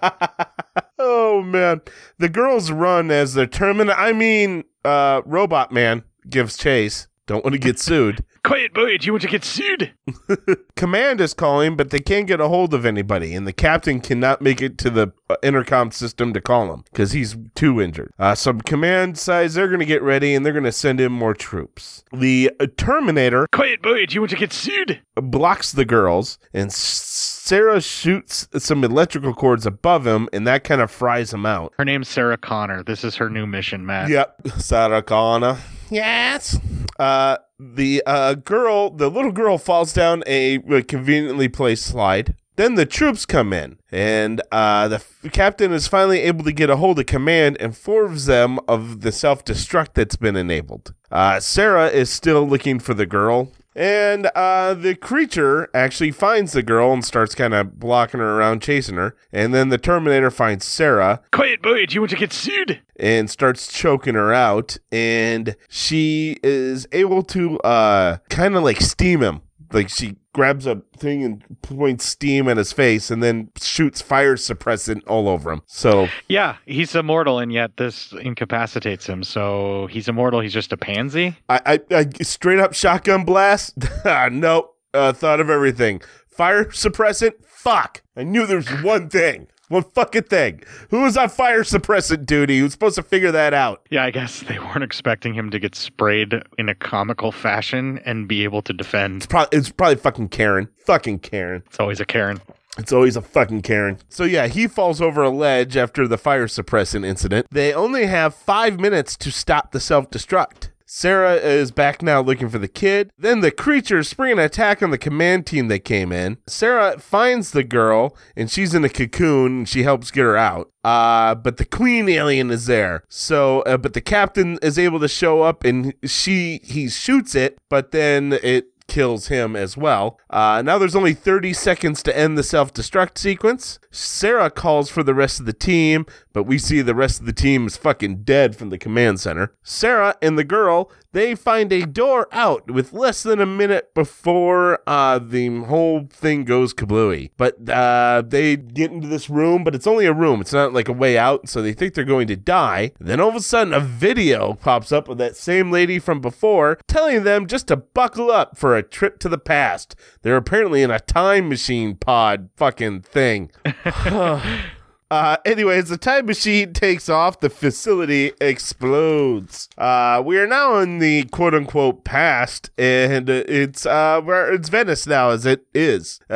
Oh man, the girls run as they're terminal. I mean, uh, Robot Man gives chase. Don't want to get sued. Quiet boy, do you want to get sued? Command is calling, but they can't get a hold of anybody, and the captain cannot make it to the uh, intercom system to call him because he's too injured. Uh, so command decides they're going to get ready and they're going to send in more troops. The uh, Terminator Quiet boy, do you want to get sued? blocks the girls, and Sarah shoots some electrical cords above him, and that kind of fries him out. Her name's Sarah Connor. This is her new mission, Matt. Yep, Sarah Connor. Yes. Uh, the uh, girl, the little girl, falls down a uh, conveniently placed slide. Then the troops come in, and uh, the f- captain is finally able to get a hold of command and informs them of the self destruct that's been enabled. Uh, Sarah is still looking for the girl, and uh, the creature actually finds the girl and starts kind of blocking her around, chasing her. And then the Terminator finds Sarah Quiet boy, do you want to get sued? and starts choking her out. And she is able to uh, kind of like steam him. Like she grabs a thing and points steam at his face and then shoots fire suppressant all over him. So Yeah, he's immortal, and yet this incapacitates him. So he's immortal. He's just a pansy. I, I, I straight up shotgun blast. nope. Uh, thought of everything. Fire suppressant. Fuck. I knew there was one thing. One fucking thing. Who was on fire suppressant duty? Who's supposed to figure that out? Yeah, I guess they weren't expecting him to get sprayed in a comical fashion and be able to defend. Probably, it's probably fucking Karen. Fucking Karen. It's always a Karen. It's always a fucking Karen. So yeah, he falls over a ledge after the fire suppressant incident. They only have five minutes to stop the self destruct. Sarah is back now looking for the kid. Then the creatures spring an attack on the command team that came in. Sarah finds the girl and she's in a cocoon and she helps get her out. Uh, but the queen alien is there. So, uh, but the captain is able to show up and she, he shoots it, but then it kills him as well. Uh, now there's only 30 seconds to end the self destruct sequence. Sarah calls for the rest of the team, but we see the rest of the team is fucking dead from the command center. Sarah and the girl, they find a door out with less than a minute before uh, the whole thing goes kablooey. But uh, they get into this room, but it's only a room. It's not like a way out, so they think they're going to die. Then all of a sudden, a video pops up of that same lady from before telling them just to buckle up for a trip to the past. They're apparently in a time machine pod fucking thing. Uh, anyways, the time machine takes off. The facility explodes. Uh, we are now in the quote unquote past, and it's uh, where it's Venice now, as it is. Uh,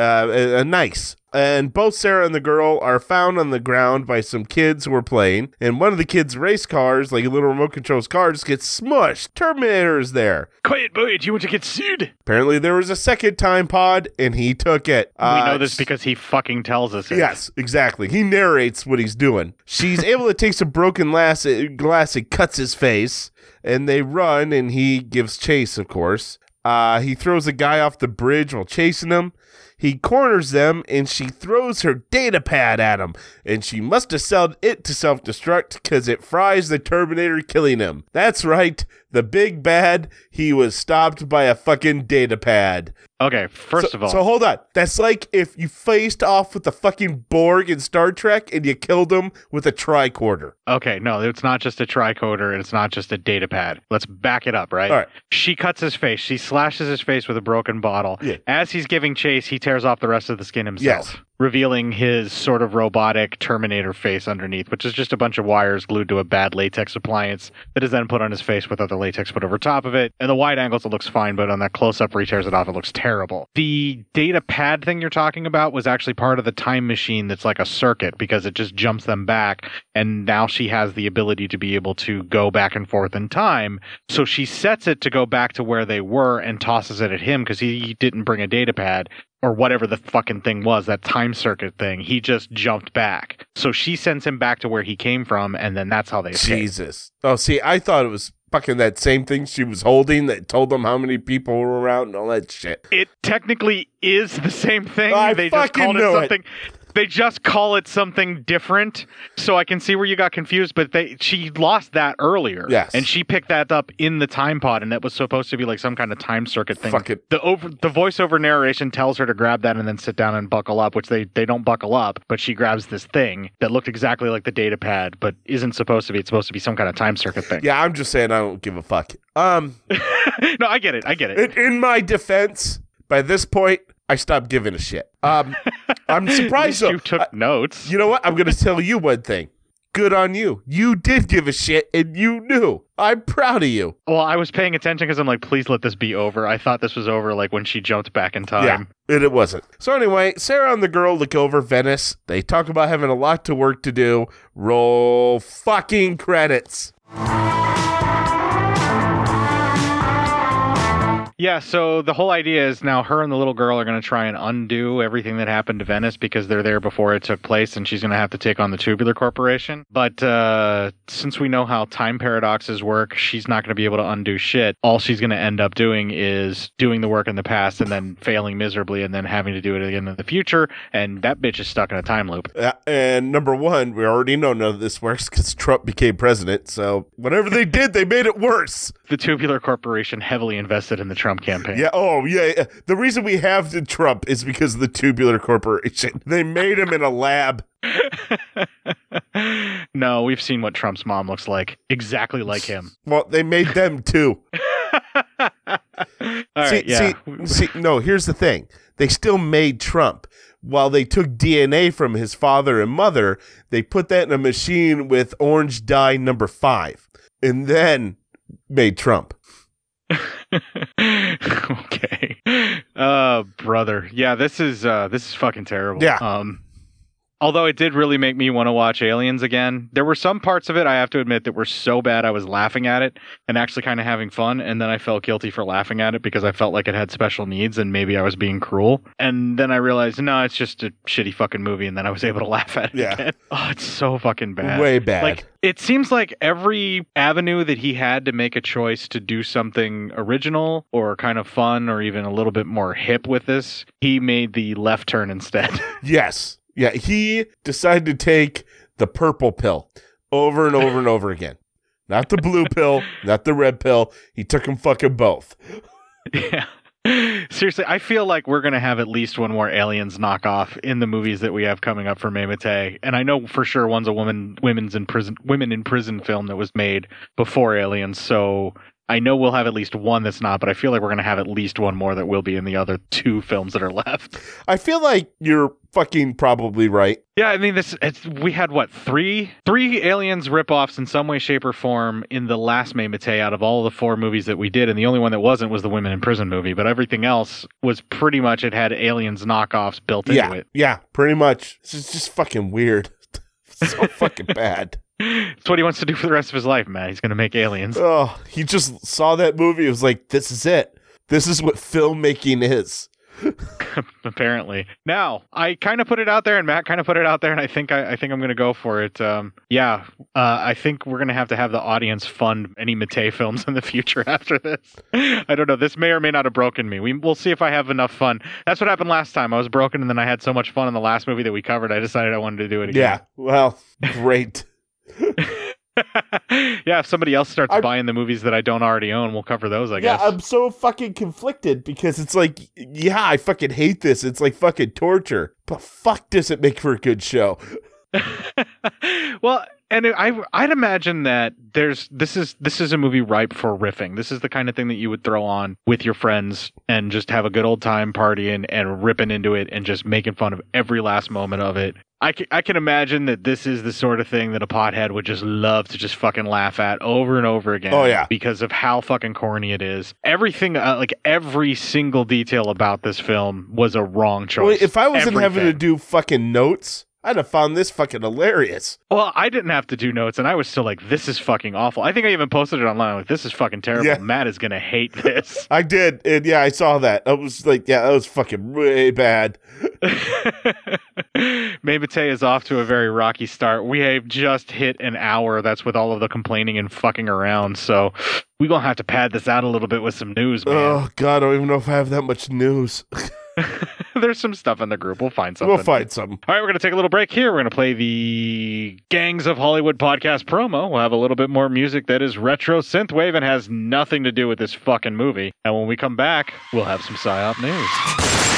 uh, nice. And both Sarah and the girl are found on the ground by some kids who are playing. And one of the kids' race cars, like a little remote controls car, just gets smushed. Terminator is there. Quiet boy, do you want to get sued? Apparently, there was a second time pod, and he took it. we know this because he fucking tells us it. Yes, exactly. He narrates what he's doing. She's able to take some broken glass, glass and cuts his face, and they run, and he gives chase, of course. Uh, he throws a guy off the bridge while chasing him. He corners them, and she throws her data pad at him, and she must have sold it to self destruct because it fries the Terminator, killing him. That's right, the big bad. He was stopped by a fucking data pad. Okay, first So- of all, so hold on. That's like if you faced off with the fucking Borg in Star Trek and you killed him with a tricorder. Okay, no, it's not just a tricorder and it's not just a data pad. Let's back it up, right? All right. She cuts his face. She slashes his face with a broken bottle. As he's giving chase, he tears off the rest of the skin himself, Yes. Revealing his sort of robotic Terminator face underneath, which is just a bunch of wires glued to a bad latex appliance that is then put on his face with other latex put over top of it. And the wide angles, it looks fine, but on that close up where he tears it off, it looks terrible. The data pad thing you're talking about was actually part of the time machine that's like a circuit because it just jumps them back. And now she has the ability to be able to go back and forth in time. So she sets it to go back to where they were and tosses it at him because he didn't bring a data pad or whatever the fucking thing was, that time circuit thing. He just jumped back. So she sends him back to where he came from, and then that's how they escape. Jesus. Oh, see, I thought it was fucking that same thing she was holding that told them how many people were around and all that shit. It technically is the same thing. I they just called it knew it. They just call it something different. So I can see where you got confused, but they she lost that earlier. Yes. And she picked that up in the time pod, and that was supposed to be like some kind of time circuit thing. Fuck it. The over the voiceover narration tells her to grab that and then sit down and buckle up, which they they don't buckle up, but she grabs this thing that looked exactly like the data pad, but isn't supposed to be. It's supposed to be some kind of time circuit thing. Yeah, I'm just saying I don't give a fuck. Um, no, I get it. I get it. in, in my defense, by this point, I stopped giving a shit. Um, I'm surprised though. you took notes. You know what? I'm going to tell you one thing. Good on you. You did give a shit and you knew. I'm proud of you. Well, I was paying attention because I'm like, please let this be over. I thought this was over like when she jumped back in time. Yeah, and it wasn't. So anyway, Sarah and the girl look over Venice. They talk about having a lot to work to do. Roll fucking credits. Yeah, so the whole idea is now her and the little girl are going to try and undo everything that happened to Venice because they're there before it took place, and she's going to have to take on the Tubular Corporation. But uh, since we know how time paradoxes work, she's not going to be able to undo shit. All she's going to end up doing is doing the work in the past and then failing miserably and then having to do it again in the future. And that bitch is stuck in a time loop. Uh, and number one, we already know none of this works because Trump became president. So whatever they did, they made it worse. The Tubular Corporation heavily invested in the Trump campaign. Yeah. Oh, yeah. yeah. The reason we have the Trump is because of the Tubular Corporation. They made him in a lab. no, we've seen what Trump's mom looks like. Exactly like him. Well, they made them too. All see, right, yeah. see, see, no, here's the thing. They still made Trump. While they took DNA from his father and mother, they put that in a machine with orange dye number five and then made Trump. okay. Uh brother. Yeah, this is uh this is fucking terrible. Yeah. Um although it did really make me want to watch Aliens again. There were some parts of it I have to admit that were so bad I was laughing at it and actually kind of having fun and then I felt guilty for laughing at it because I felt like it had special needs and maybe I was being cruel. And then I realized no, it's just a shitty fucking movie and then I was able to laugh at it Yeah. again. Oh, it's so fucking bad. Way bad. Like it seems like every avenue that he had to make a choice to do something original or kind of fun or even a little bit more hip with this, he made the left turn instead. Yes. Yeah. He decided to take the purple pill over and over and over again. Not the blue pill, not the red pill. He took them fucking both. yeah. Seriously, I feel like we're going to have at least one more aliens knockoff in the movies that we have coming up for May Mattei. And I know for sure one's a woman women's in prison women in prison film that was made before Aliens. So I know we'll have at least one that's not, but I feel like we're going to have at least one more that will be in the other two films that are left. I feel like you're fucking probably right. Yeah, I mean this it's we had what, three three aliens ripoffs in some way, shape, or form in the last May Mattei out of all the four movies that we did, and the only one that wasn't was the Women in Prison movie, but everything else was pretty much it had aliens knockoffs built yeah. into it. Yeah, pretty much. Is just fucking weird. so fucking bad. It's what he wants to do for the rest of his life, man. He's gonna make aliens. Oh, he just saw that movie. It was like, this is it. This is what filmmaking is. apparently. Now, I kind of put it out there, and Matt kind of put it out there, and I think I, I think I'm going to go for it. Um, yeah, uh, I think we're going to have to have the audience fund any Mattei films in the future after this. I don't know. This may or may not have broken me. We we'll see if I have enough fun. That's what happened last time. I was broken, and then I had so much fun in the last movie that we covered. I decided I wanted to do it again. Yeah. Well, great. yeah. If somebody else starts buying the movies that I don't already own, we'll cover those. I yeah, guess. Yeah, I'm so fucking conflicted because it's like, yeah, I fucking hate this. It's like fucking torture. But fuck, does it make for a good show? well, and I I'd imagine that there's this is this is a movie ripe for riffing. This is the kind of thing that you would throw on with your friends and just have a good old time partying and ripping into it and just making fun of every last moment of it. I can, I can imagine that this is the sort of thing that a pothead would just love to just fucking laugh at over and over again. Oh, yeah. because of how fucking corny it is. Everything, uh, like every single detail about this film was a wrong choice. Well, if I wasn't having to do fucking notes, I'd have found this fucking hilarious. Well, I didn't have to do notes, and I was still like, "This is fucking awful." I think I even posted it online. Like, "This is fucking terrible." Yeah. Matt is gonna hate this. I did, and yeah, I saw that. I was like, yeah, that was fucking way bad. Maybate is off to a very rocky start. We have just hit an hour. That's with all of the complaining and fucking around. So we're gonna have to pad this out a little bit with some news, man. Oh god, I don't even know if I have that much news. There's some stuff in the group. We'll find something. we'll find some. All right, we're going to take a little break here. We're going to play the Gangs of Hollywood podcast promo. We'll have a little bit more music that is retro synthwave and has nothing to do with this fucking movie. And when we come back, we'll have some PSYOP news.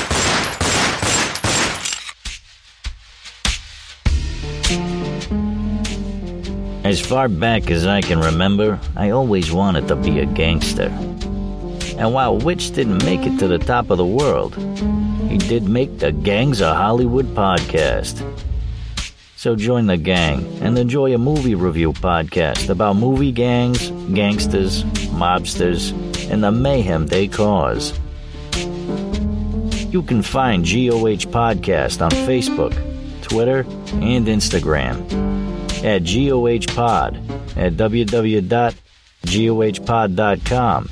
As far back as I can remember, I always wanted to be a gangster. And while Witch didn't make it to the top of the world, he did make the Gangs of Hollywood podcast. So join the gang and enjoy a movie review podcast about movie gangs, gangsters, mobsters, and the mayhem they cause. You can find GOH Podcast on Facebook, Twitter, and Instagram at gohpod at www.gohpod.com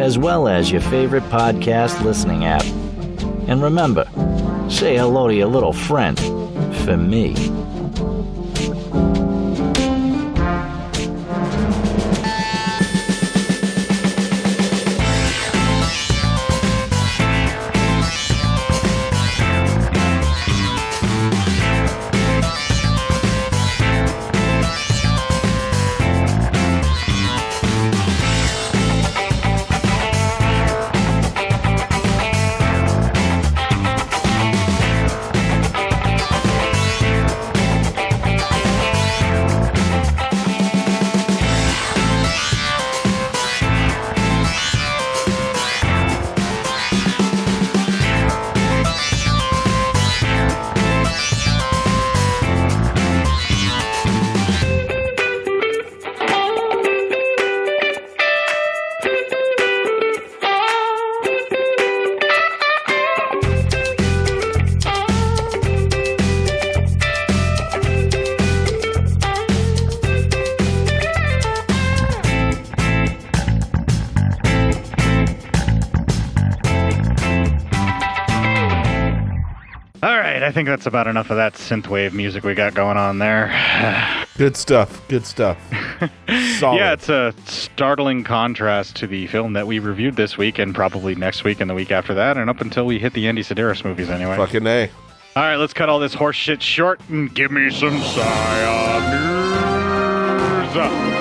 as well as your favorite podcast listening app. And remember, say hello to your little friend for me. I think that's about enough of that synthwave music we got going on there. Good stuff. Good stuff. Solid. Yeah, it's a startling contrast to the film that we reviewed this week and probably next week and the week after that, and up until we hit the Andy Sidaris movies anyway. Fucking A. All right, let's cut all this horse shit short and give me some Scion news.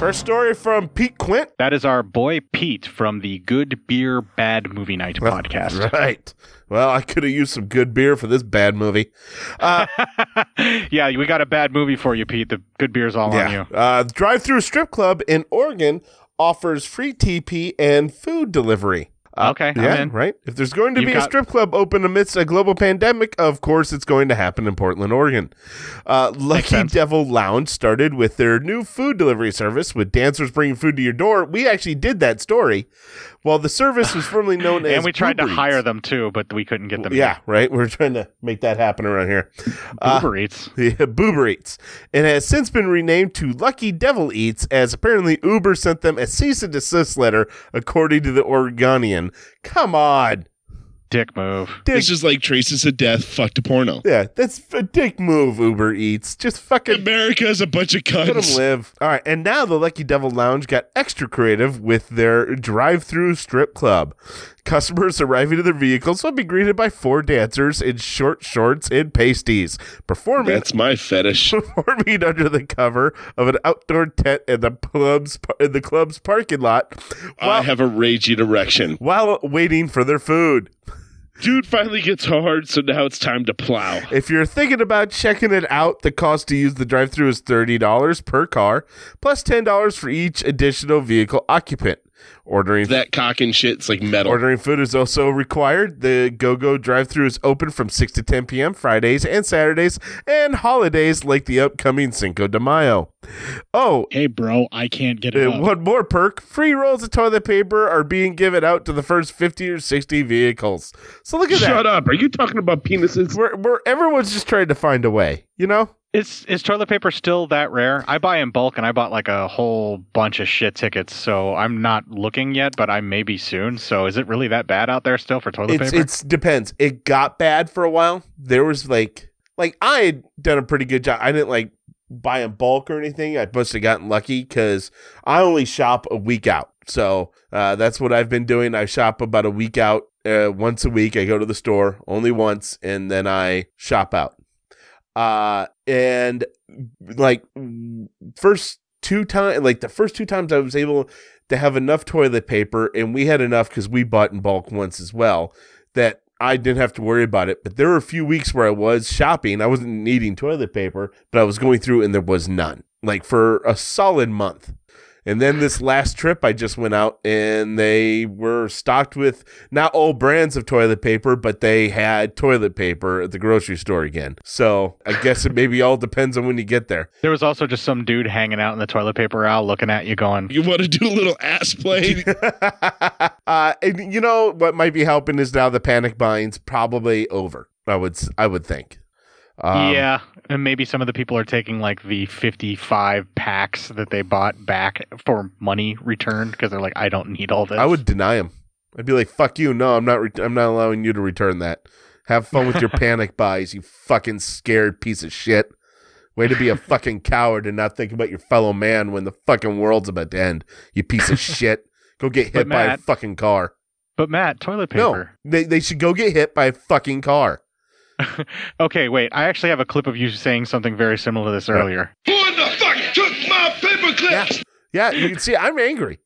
First story from Pete Quint. That is our boy Pete from the Good Beer Bad Movie Night podcast. Right. Well, I could have used some good beer for this bad movie. Uh, yeah, we got a bad movie for you, Pete. The good beer's all on you. Uh, Drive Through Strip Club in Oregon offers free TP and food delivery. Uh, Okay, I'm yeah, in. right. If there's going to You've be a strip club open amidst a global pandemic, of course it's going to happen in Portland, Oregon. Uh, Lucky Devil Lounge started with their new food delivery service with dancers bringing food to your door. We actually did that story. While the service was formerly known as And we tried to Uber Eats. hire them too, but we couldn't get them. Yeah, right. We're trying to make that happen around here. Uh, Uber Eats. Yeah, Boober Eats. It has since been renamed to Lucky Devil Eats, as apparently Uber sent them a cease and desist letter, according to the Oregonian. Come on. Dick move. Dick. It's just like traces of death fucked a porno. Yeah, that's a dick move, Uber Eats. Just fucking America's a bunch of cunts. let them live. All right, and now the Lucky Devil Lounge got extra creative with their drive-through strip club. Customers arriving to their vehicles will be greeted by four dancers in short shorts and pasties, performing That's my fetish. performing under the cover of an outdoor tent in the club's in the club's parking lot I have a raging erection. while waiting for their food. Dude finally gets hard, so now it's time to plow. If you're thinking about checking it out, the cost to use the drive-through is thirty dollars per car, plus ten dollars for each additional vehicle occupant. Ordering That cock and shit's like metal. Ordering food is also required. The Go Go drive through is open from 6 to 10 p.m. Fridays and Saturdays and holidays like the upcoming Cinco de Mayo. Oh, Hey, bro, I can't get it uh, one more perk free rolls of toilet paper are being given out to the first 50 or 60 vehicles. So look at Shut that. Shut up. Are you talking about penises? We're, we're, everyone's just trying to find a way, you know? Is is toilet paper still that rare? I buy in bulk, and I bought like a whole bunch of shit tickets. So I'm not looking yet, but I may be soon. So is it really that bad out there still for toilet it's paper? It depends. It got bad for a while. There was like like I had done a pretty good job. I didn't like buy in bulk or anything. I must have gotten lucky because I only shop a week out. So uh, that's what I've been doing. I shop about a week out. Uh, once a week, I go to the store only once, and then I shop out. Uh, and like first two times, like the first two times, I was able to have enough toilet paper, and we had enough because we bought in bulk once as well. That I didn't have to worry about it. But there were a few weeks where I was shopping. I wasn't needing toilet paper, but I was going through and there was none. Like for a solid month. And then this last trip, I just went out and they were stocked with not all brands of toilet paper, but they had toilet paper at the grocery store again. So I guess it maybe all depends on when you get there. There was also just some dude hanging out in the toilet paper aisle looking at you going, You want to do a little ass play? uh, and you know what might be helping is now the panic buying's probably over. I would I would think. Um, yeah, and maybe some of the people are taking like the 55 packs that they bought back for money returned because they're like, I don't need all this. I would deny them. I'd be like, "Fuck you! No, I'm not. Re- I'm not allowing you to return that. Have fun with your panic buys, you fucking scared piece of shit. Way to be a fucking coward and not think about your fellow man when the fucking world's about to end. You piece of shit. Go get hit But by a fucking car. But Matt, toilet No, paper. they they should go get hit by a fucking car. Okay, wait. I actually have a clip of you saying something very similar to this earlier. Who in the fuck took my paper clips? Yeah, you can see I'm angry.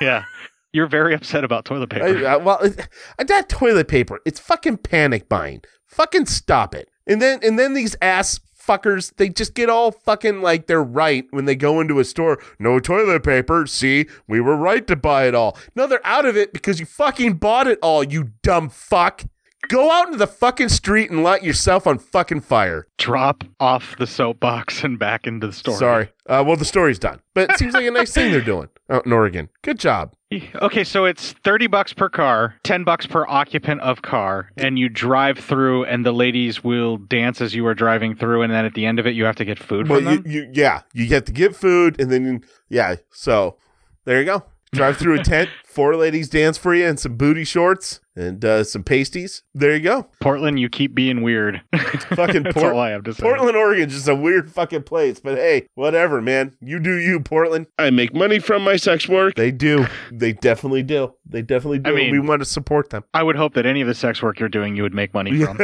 Yeah. You're very upset about toilet paper. I, I- well, it- uh, that toilet paper. It's fucking panic buying. Fucking stop it. And then and then these ass fuckers, they just get all fucking like they're right when they go into a store. No toilet paper. See, we were right to buy it all. No, they're out of it because you fucking bought it all. You dumb fuck. Go out into the fucking street and light yourself on fucking fire. Drop off the soapbox and back into the store. Sorry. Uh, well, the story's done, but it seems like a nice thing they're doing out in Oregon. Good job. Okay, so it's 30 bucks per car, 10 bucks per occupant of car, and you drive through and the ladies will dance as you are driving through and then at the end of it you have to get food Well, from you, them. you, yeah, you get to get food, and then yeah. So there you go. Drive through a tent, four ladies dance for you, and some booty shorts and uh, some pasties. There you go. Portland, you keep being weird. Fucking That's Port- all I have to say. Portland, Oregon's just a weird fucking place, but hey, whatever, man. You do you, Portland. I make money from my sex work. They do. They definitely do. They definitely do. I mean- we want to support them. I would hope that any of the sex work you're doing you would make money from.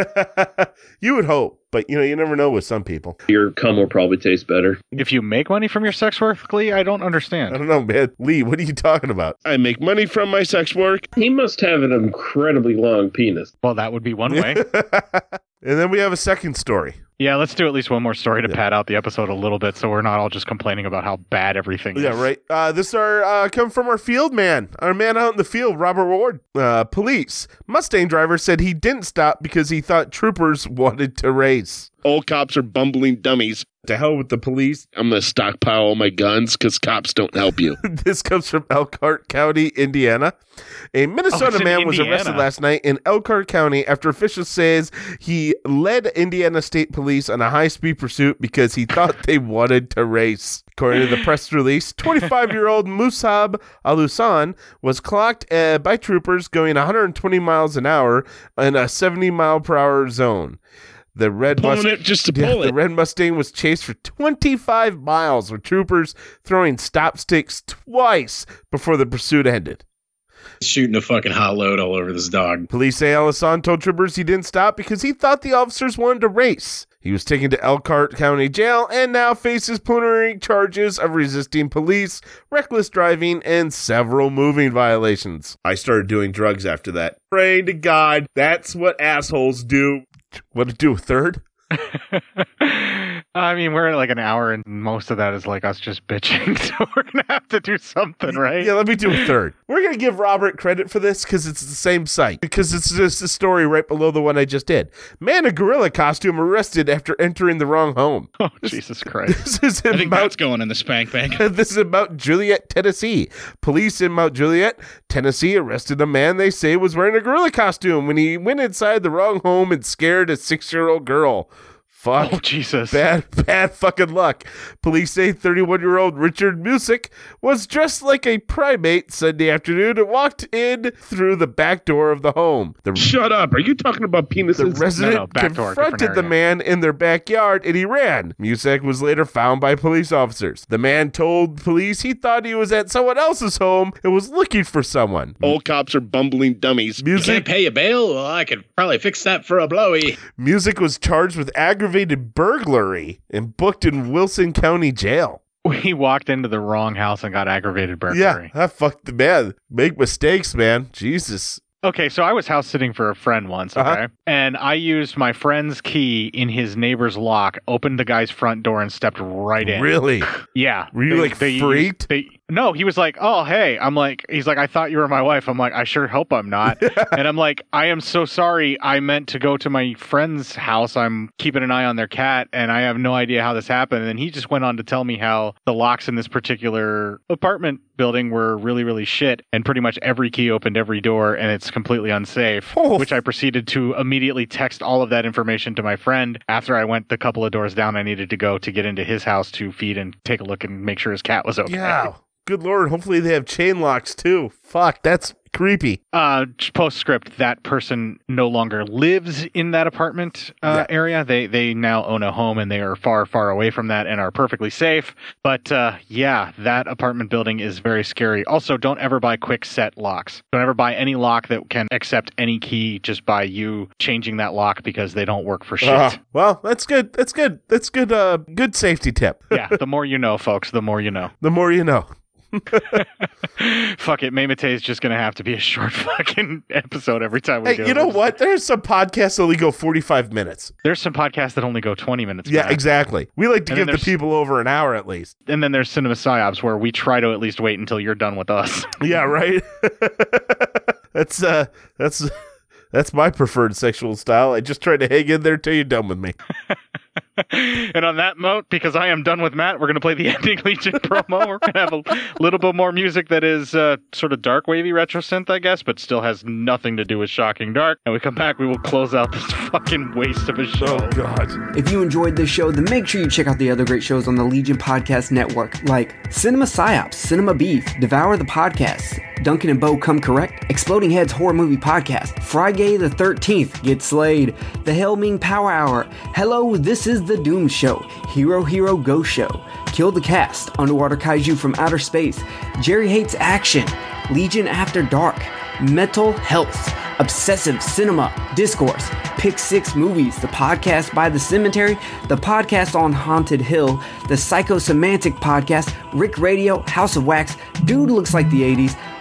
you would hope, but you know, you never know with some people. Your cum will probably taste better. if you make money from your sex work, Lee, I don't understand. I don't know, man. Lee, what are you talking about? I make money from my sex work. He must have an incredibly long penis. Well, that would be one way. and then we have a second story. Yeah, let's do at least one more story to pad out the episode a little bit so we're not all just complaining about how bad everything is. Yeah, right. Uh, this are uh, come from our field man, our man out in the field, Robert Ward. Uh, police Mustang driver said he didn't stop because he thought troopers wanted to race. All cops are bumbling dummies. To hell with the police. I'm gonna stockpile all my guns because cops don't help you. this comes from Elkhart County, Indiana. A Minnesota Oh, it's in man was Indiana. arrested last night in Elkhart County after officials says he led Indiana State Police on a high-speed pursuit because he thought they wanted to race. According to the press release, 25-year-old Musab Alusan was clocked uh, by troopers going 120 miles an hour in a 70 mile per hour zone. The red Pulling Must- it just to Yeah, pull the red Mustang was chased for 25 miles with troopers throwing stop sticks twice before the pursuit ended. Shooting a fucking hot load all over this dog. Police say Alisson told troopers he didn't stop because he thought the officers wanted to race. He was taken to Elkhart County Jail and now faces preliminary charges of resisting police, reckless driving, and several moving violations. I started doing drugs after that. Pray to God, that's what assholes do. What to do? a Third? I mean, we're at like an hour, and most of that is like us just bitching. So we're gonna have to do something, right? Yeah, let me do a third. We're gonna give Robert credit for this because it's the same site. Because it's just a story right below the one I just did. Man in gorilla costume arrested after entering the wrong home. Oh Jesus Christ! This is I in think Mount that's going in the spank bank. this is about Juliet, Tennessee. Police in Mount Juliet, Tennessee arrested a man they say was wearing a gorilla costume when he went inside the wrong home and scared a six year old girl. Fuck. Oh Jesus! Bad, bad fucking luck. Police say 31 year old Richard Music was dressed like a primate Sunday afternoon and walked in through the back door of the home. The, Shut up. Are you talking about the penises? resident No, no, confronted the man in their backyard and he ran. Music was later found by police officers. The man told police he thought he was at someone else's home and was looking for someone. All cops are bumbling dummies. You Music can't pay a bail? Well, I could probably fix that for a blowy. Music was charged with aggravated burglary and booked in Wilson County Jail. We walked into the wrong house and got aggravated burglary. Yeah, I fucked the man. Make mistakes, man. Jesus. Okay, so I was house sitting for a friend once, okay? Uh-huh. And I used my friend's key in his neighbor's lock, opened the guy's front door, and stepped right in. Really? Yeah. Were you, like, freaked? They, No, he was like, "Oh, hey." I'm like, he's like, "I thought you were my wife." I'm like, "I sure hope I'm not." and I'm like, "I am so sorry. I meant to go to my friend's house. I'm keeping an eye on their cat, and I have no idea how this happened." And then he just went on to tell me how the locks in this particular apartment building were really, really shit, and pretty much every key opened every door, and it's completely unsafe. Oh. Which I proceeded to immediately text all of that information to my friend after I went the couple of doors down I needed to go to get into his house to feed and take a look and make sure his cat was okay. Yeah. Good lord. Hopefully they have chain locks too. Fuck, that's creepy. Uh, postscript: That person no longer lives in that apartment uh, area. They they now own a home and they are far far away from that and are perfectly safe. But uh, yeah, that apartment building is very scary. Also, don't ever buy Kwikset locks. Don't ever buy any lock that can accept any key just by you changing that lock because they don't work for shit. Uh, well, that's good. That's good. That's good. Uh, good safety tip. yeah, the more you know, folks. The more you know. The more you know. Fuck it, Mamate is just gonna have to be a short fucking episode every time we Hey, do. you know what? There's some podcasts that only go 45 minutes. There's some podcasts that only go 20 minutes. Yeah, Matt. exactly. We like to And give the people over an hour at least. And then there's Cinema Psyops where we try to at least wait until you're done with us. Yeah, right. that's uh, that's that's my preferred sexual style. I just try to hang in there till you're done with me. and on that note, because I am done with Matt, we're going to play the ending Legion promo. We're going to have a little bit more music that is uh, sort of dark wavy retro synth, I guess, but still has nothing to do with Shocking Dark. And we come back, we will close out this fucking waste of a show. Oh, God. If you enjoyed this show, then make sure you check out the other great shows on the Legion Podcast Network, like Cinema Psyops, Cinema Beef, Devour the Podcast, Duncan and Bo Come Correct, Exploding Heads Horror Movie Podcast, Friday the 13th, Get Slayed, The Helming Power Hour, Hello, This is the Doom Show, Hero Hero Go Show, Kill the Cast, Underwater Kaiju from Outer Space, Jerry Hates Action, Legion After Dark, Mental Health, Obsessive Cinema, Discourse, Pick Six Movies, the podcast by The Cemetery, the podcast on Haunted Hill, the Psychosemantic podcast, Rick Radio, House of Wax, Dude Looks Like the 80s,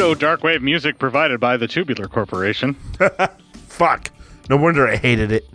Pseudo darkwave music provided by the Tubular Corporation. Fuck. No wonder I hated it.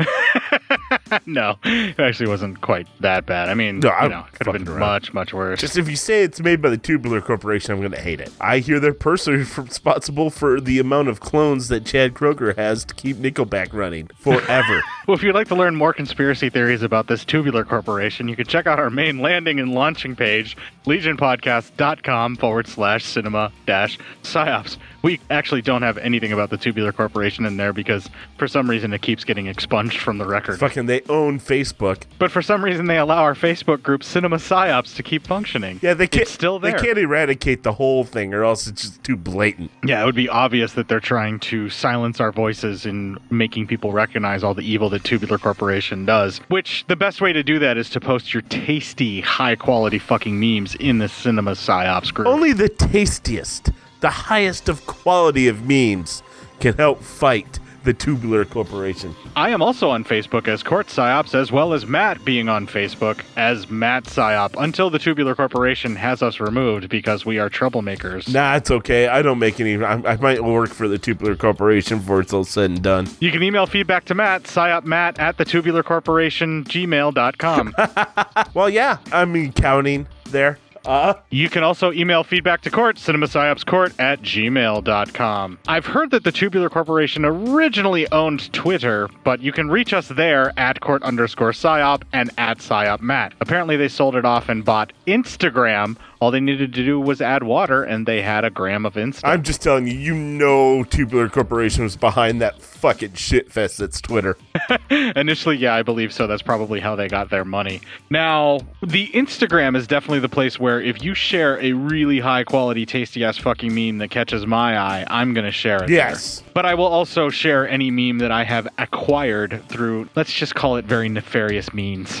no, it actually wasn't quite that bad. I mean, No, you know, could have been around. much, much worse. Just if you say it's made by the Tubular Corporation, I'm going to hate it. I hear they're personally responsible for the amount of clones that Chad Kroeger has to keep Nickelback running forever. Well, if you'd like to learn more conspiracy theories about this tubular corporation, you can check out our main landing and launching page, legionpodcast.com forward slash cinema dash psyops. We actually don't have anything about the tubular corporation in there because for some reason it keeps getting expunged from the record. Fucking, they own Facebook. But for some reason they allow our Facebook group Cinema Psyops to keep functioning. Yeah, they can't. It's still there. They can't eradicate the whole thing, or else it's just too blatant. Yeah, it would be obvious that they're trying to silence our voices in making people recognize all the evil that Tubular Corporation does. Which the best way to do that is to post your tasty, high quality fucking memes in the Cinema Psyops group. Only the tastiest, the highest of quality of memes can help fight the Tubular Corporation. I am also on Facebook as Court Psyops, as well as Matt being on Facebook as Matt Psyop, until the Tubular Corporation has us removed because we are troublemakers. Nah, it's okay. I don't make any. I, I might work for the Tubular Corporation before it's all said and done. You can email feedback to Matt, psyopmatt at the tubular corporation gmail.com. well, yeah, I mean, counting there. Uh, you can also email feedback to court, cinemapsyopscourt at gmail.com. I've heard that the Tubular Corporation originally owned Twitter, but you can reach us there at court underscore psyop and at psyop matt. Apparently they sold it off and bought Instagram. All they needed to do was add water, and they had a gram of Insta. I'm just telling you, you know, Tubular Corporation was behind that fucking shit fest that's Twitter. Initially, yeah, I believe so. That's probably how they got their money. Now, the Instagram is definitely the place where if you share a really high quality, tasty ass fucking meme that catches my eye, I'm going to share it. Yes. there. But I will also share any meme that I have acquired through, let's just call it very nefarious means.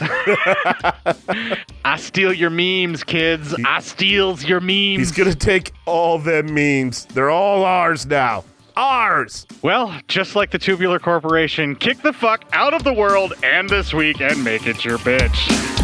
I steal your memes, kids. I steals your memes. He's gonna take all them memes. They're all ours now. Ours. Well, just like the Tubular Corporation, kick the fuck out of the world and this week and make it your bitch.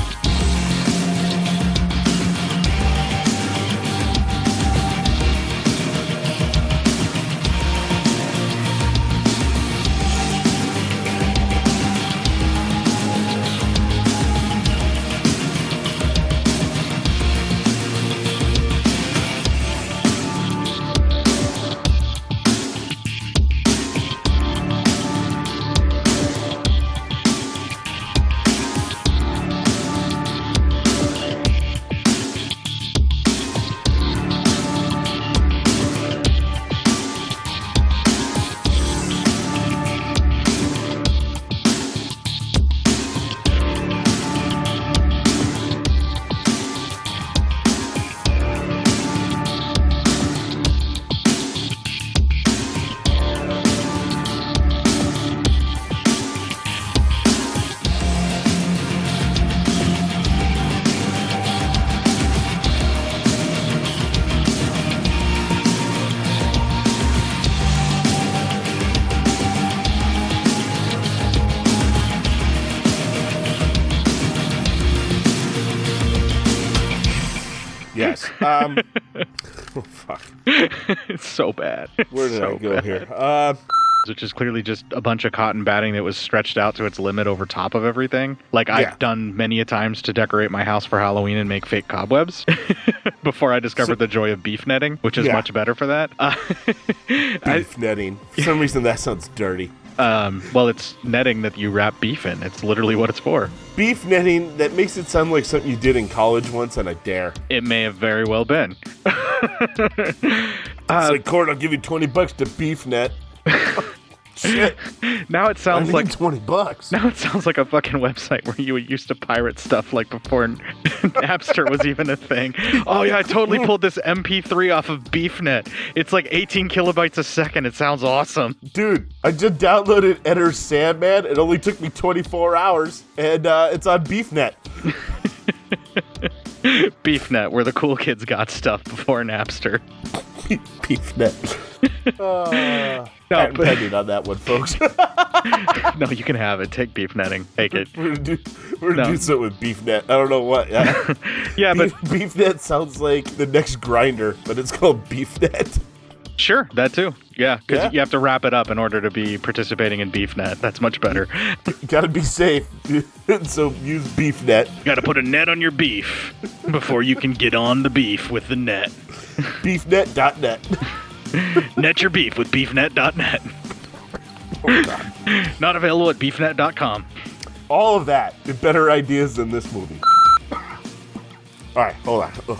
Oh, fuck. it's so bad. Where did So I go bad. here? Uh, which is clearly just a bunch of cotton batting that was stretched out to its limit over top of everything. Like Yeah. I've done many a times to decorate my house for Halloween and make fake cobwebs before I discovered the joy of beef netting, which is Yeah. much better for that. Uh, beef netting. For some reason, that sounds dirty. Um, well, it's netting that you wrap beef in. It's literally what it's for. Beef netting. That makes it sound like something you did in college once on a dare. It may have very well been. It's Uh, like, Court, I'll give you twenty bucks to beef net. Shit. Now it sounds I need like 20 bucks. Now it sounds like a fucking website where you used to pirate stuff like before Napster was even a thing. Oh yeah, I totally pulled this MP3 off of BeefNet. It's like 18 kilobytes a second. It sounds awesome. Dude, I just downloaded Enter Sandman. It only took me 24 hours, and uh, it's on BeefNet. BeefNet, where the cool kids got stuff before Napster. BeefNet. Uh, No, but- pending on that one, folks. no, you can have it. Take beef netting. Take it. we're gonna do, we're gonna No. do something with BeefNet. I don't know what. Yeah, yeah Beef, BeefNet sounds like the next Grindr, but it's called BeefNet. Sure, that too. Yeah, because Yeah? you have to wrap it up in order to be participating in BeefNet. That's much better. Gotta be safe. so use BeefNet. Got to put a net on your beef before you can get on the beef with the net. BeefNet.net. Net your beef with beefnet.net. Oh, Not available at beefnet.com. All of that. Better ideas than this movie. All right, hold on. Ugh.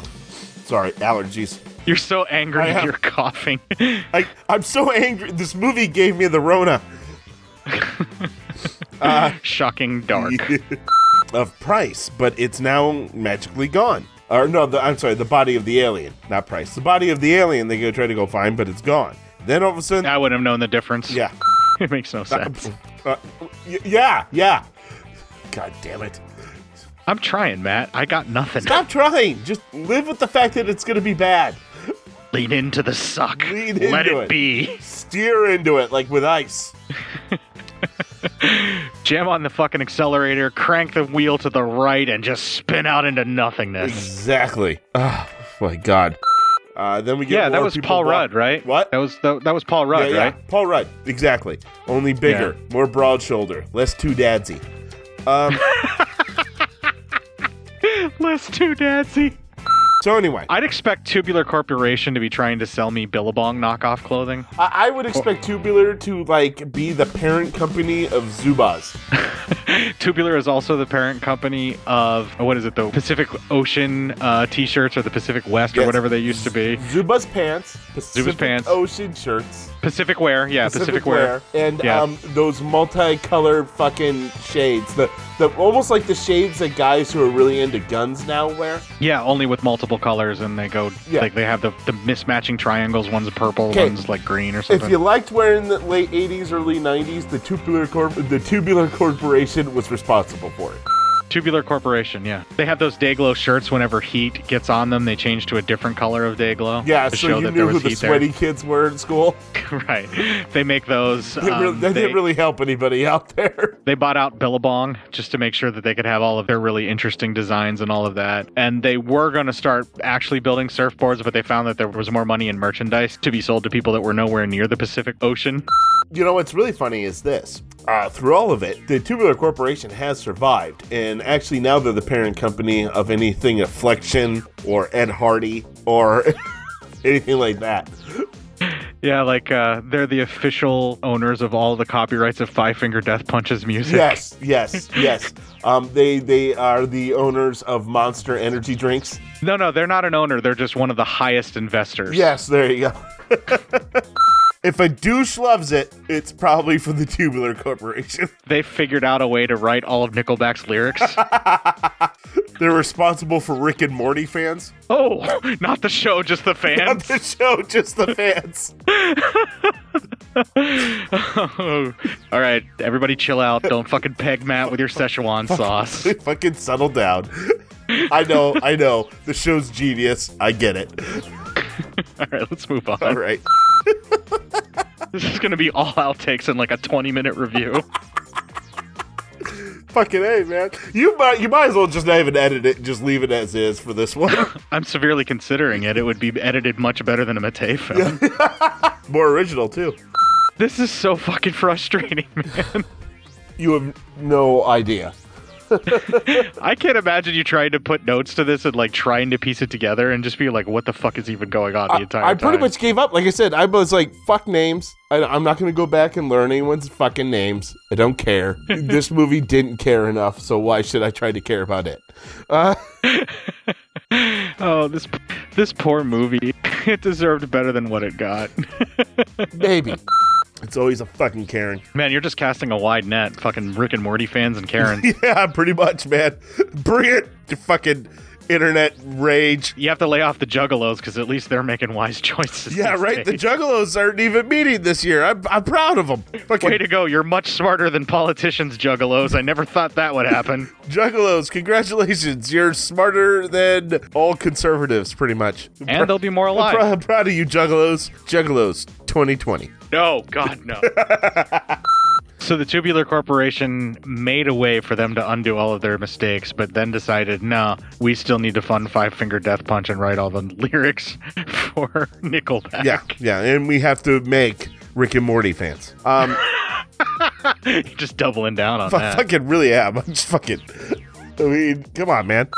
Sorry, allergies. You're so angry I am. you're coughing. I, I'm so angry. This movie gave me the Rona. uh, Shocking dark. of price, but it's now magically gone. Or no, the, I'm sorry, the body of the alien, not price. The body of the alien they go try to go find, but it's gone. Then all of a sudden, I wouldn't have known the difference. yeah, It makes no sense. uh, yeah, yeah. God damn it! I'm trying, Matt. I got nothing. Stop trying. Just live with the fact that it's going to be bad. Lean into the suck. Lean Let it, it. be. Steer into it like with ice. Jam on the fucking accelerator, crank the wheel to the right, and just spin out into nothingness. Exactly. Oh my God. Uh, then we get Yeah, that was Paul Rudd, right? What? That was that, that was Paul Rudd, yeah, yeah. right? Paul Rudd, exactly. Only bigger, more broad shoulder, less too dadsy. Um, Less too dadsy. So anyway, I'd expect Tubular Corporation to be trying to sell me Billabong knockoff clothing. I, I would expect Tubular to like be the parent company of Zubaz. Tubular is also the parent company of what is it, the Pacific Ocean uh, T-shirts or the Pacific West or whatever they used to be. Zubaz pants, Pacific pants. Ocean shirts, Pacific Wear, yeah, Pacific, Wear. and Yeah. um, those multicolored fucking shades. The the almost like the shades that guys who are really into guns now wear. Yeah, only with multiple colors, and they go Yeah. like they have the, the mismatching triangles. One's purple, 'Kay. one's like green or something. If you liked wearing the late '80s, early '90s, the Tubular Corp- the Tubular Corporation was responsible for it. Tubular Corporation, yeah. They have those Dayglow shirts. Whenever heat gets on them, they change to a different color of Dayglow. Yeah, to so show you that knew there who the sweaty kids were in school. right. They make those. They, really, um, they they- didn't really help anybody out there. They bought out Billabong just to make sure that they could have all of their really interesting designs and all of that. And they were going to start actually building surfboards, but they found that there was more money in merchandise to be sold to people that were nowhere near the Pacific Ocean. You know what's really funny is this. Uh, through all of it, the Tubular Corporation has survived, and actually now they're the parent company of anything Affliction or Ed Hardy or anything like that. Yeah, like uh, they're the official owners of all the copyrights of Five Finger Death Punch's music. Yes, yes, yes. Um, they they are the owners of Monster Energy drinks. No, no, they're not an owner. They're just one of the highest investors. Yes, there you go. if a douche loves it, it's probably from the Tubular Corporation. They figured out a way to write all of Nickelback's lyrics. They're responsible for Rick and Morty fans. oh, not the show, just the fans. Not the show, just the fans. Oh, all right, everybody chill out. Don't fucking peg Matt with your Szechuan sauce. Fucking settle down. I know, I know. The show's genius. I get it. All right, let's move on. All right. This is going to be all outtakes in like a 20 minute review. Fucking A, man. You might you might as well just not even edit it, just leave it as is for this one. I'm severely considering it. It would be edited much better than a Mattei film. More original too. This is so fucking frustrating, man. You have no idea. I can't imagine you trying to put notes to this and like trying to piece it together and just be like, what the fuck is even going on the entire time? I time? pretty much gave up. Like I said, I was like, fuck names. I, I'm not going to go back and learn anyone's fucking names. I don't care. this movie didn't care enough, so why should I try to care about it? Uh, oh, this this poor movie. It deserved better than what it got. maybe. It's always a fucking Karen. Man, you're just casting a wide net. Fucking Rick and Morty fans and Karen. yeah, pretty much, man. Bring it, fucking internet rage. You have to lay off the juggalos because at least they're making wise choices. Yeah, right. The. Juggalos aren't even meeting this year. I'm, I'm proud of them. Fucking Way to go. You're much smarter than politicians, juggalos. I never thought that would happen. Juggalos, congratulations. You're smarter than all conservatives, pretty much. And they'll be more alive. I'm proud of you, Juggalos. Juggalos 2020. No, God, no. So the Tubular Corporation made a way for them to undo all of their mistakes, but then decided, no, we still need to fund Five Finger Death Punch and write all the lyrics for Nickelback. Yeah, yeah, and we have to make Rick and Morty fans. Um, just doubling down on I that. fucking really am. I'm just fucking. I mean, come on, man.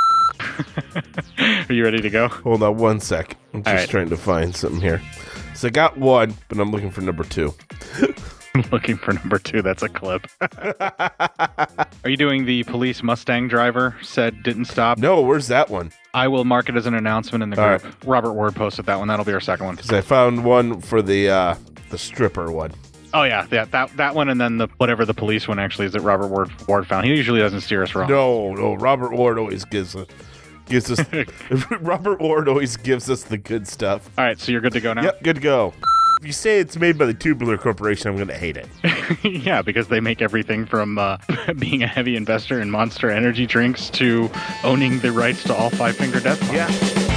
Are you ready to go? Hold on one sec. I'm just All right. trying to find something here. So I got one, but I'm looking for number two. I'm looking for number two. That's a clip. Are you doing the police Mustang driver said didn't stop? No, where's that one? I will mark it as an announcement in the All group. Robert Ward posted that one. That'll be our second one. Because I found one for the uh, the stripper one. Oh yeah, yeah, that that one, and then the whatever the police one actually is that Robert Ward Ward found. He usually doesn't steer us wrong. No, no, Robert Ward always gives us gives us Robert Ward always gives us the good stuff. All right, so you're good to go now. Yep, good to go. If you say it's made by the Tubular Corporation, I'm going to hate it. yeah, because they make everything from uh, being a heavy investor in Monster Energy drinks to owning the rights to all Five Finger Death. Punch. Yeah.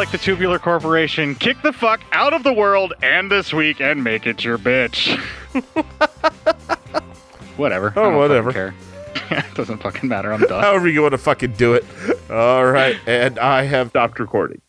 Like the Tubular Corporation, kick the fuck out of the world and this week and make it your bitch. whatever. Oh, I don't whatever. care. it doesn't fucking matter. I'm done. However you want to fucking do it. All right, and I have stopped recording.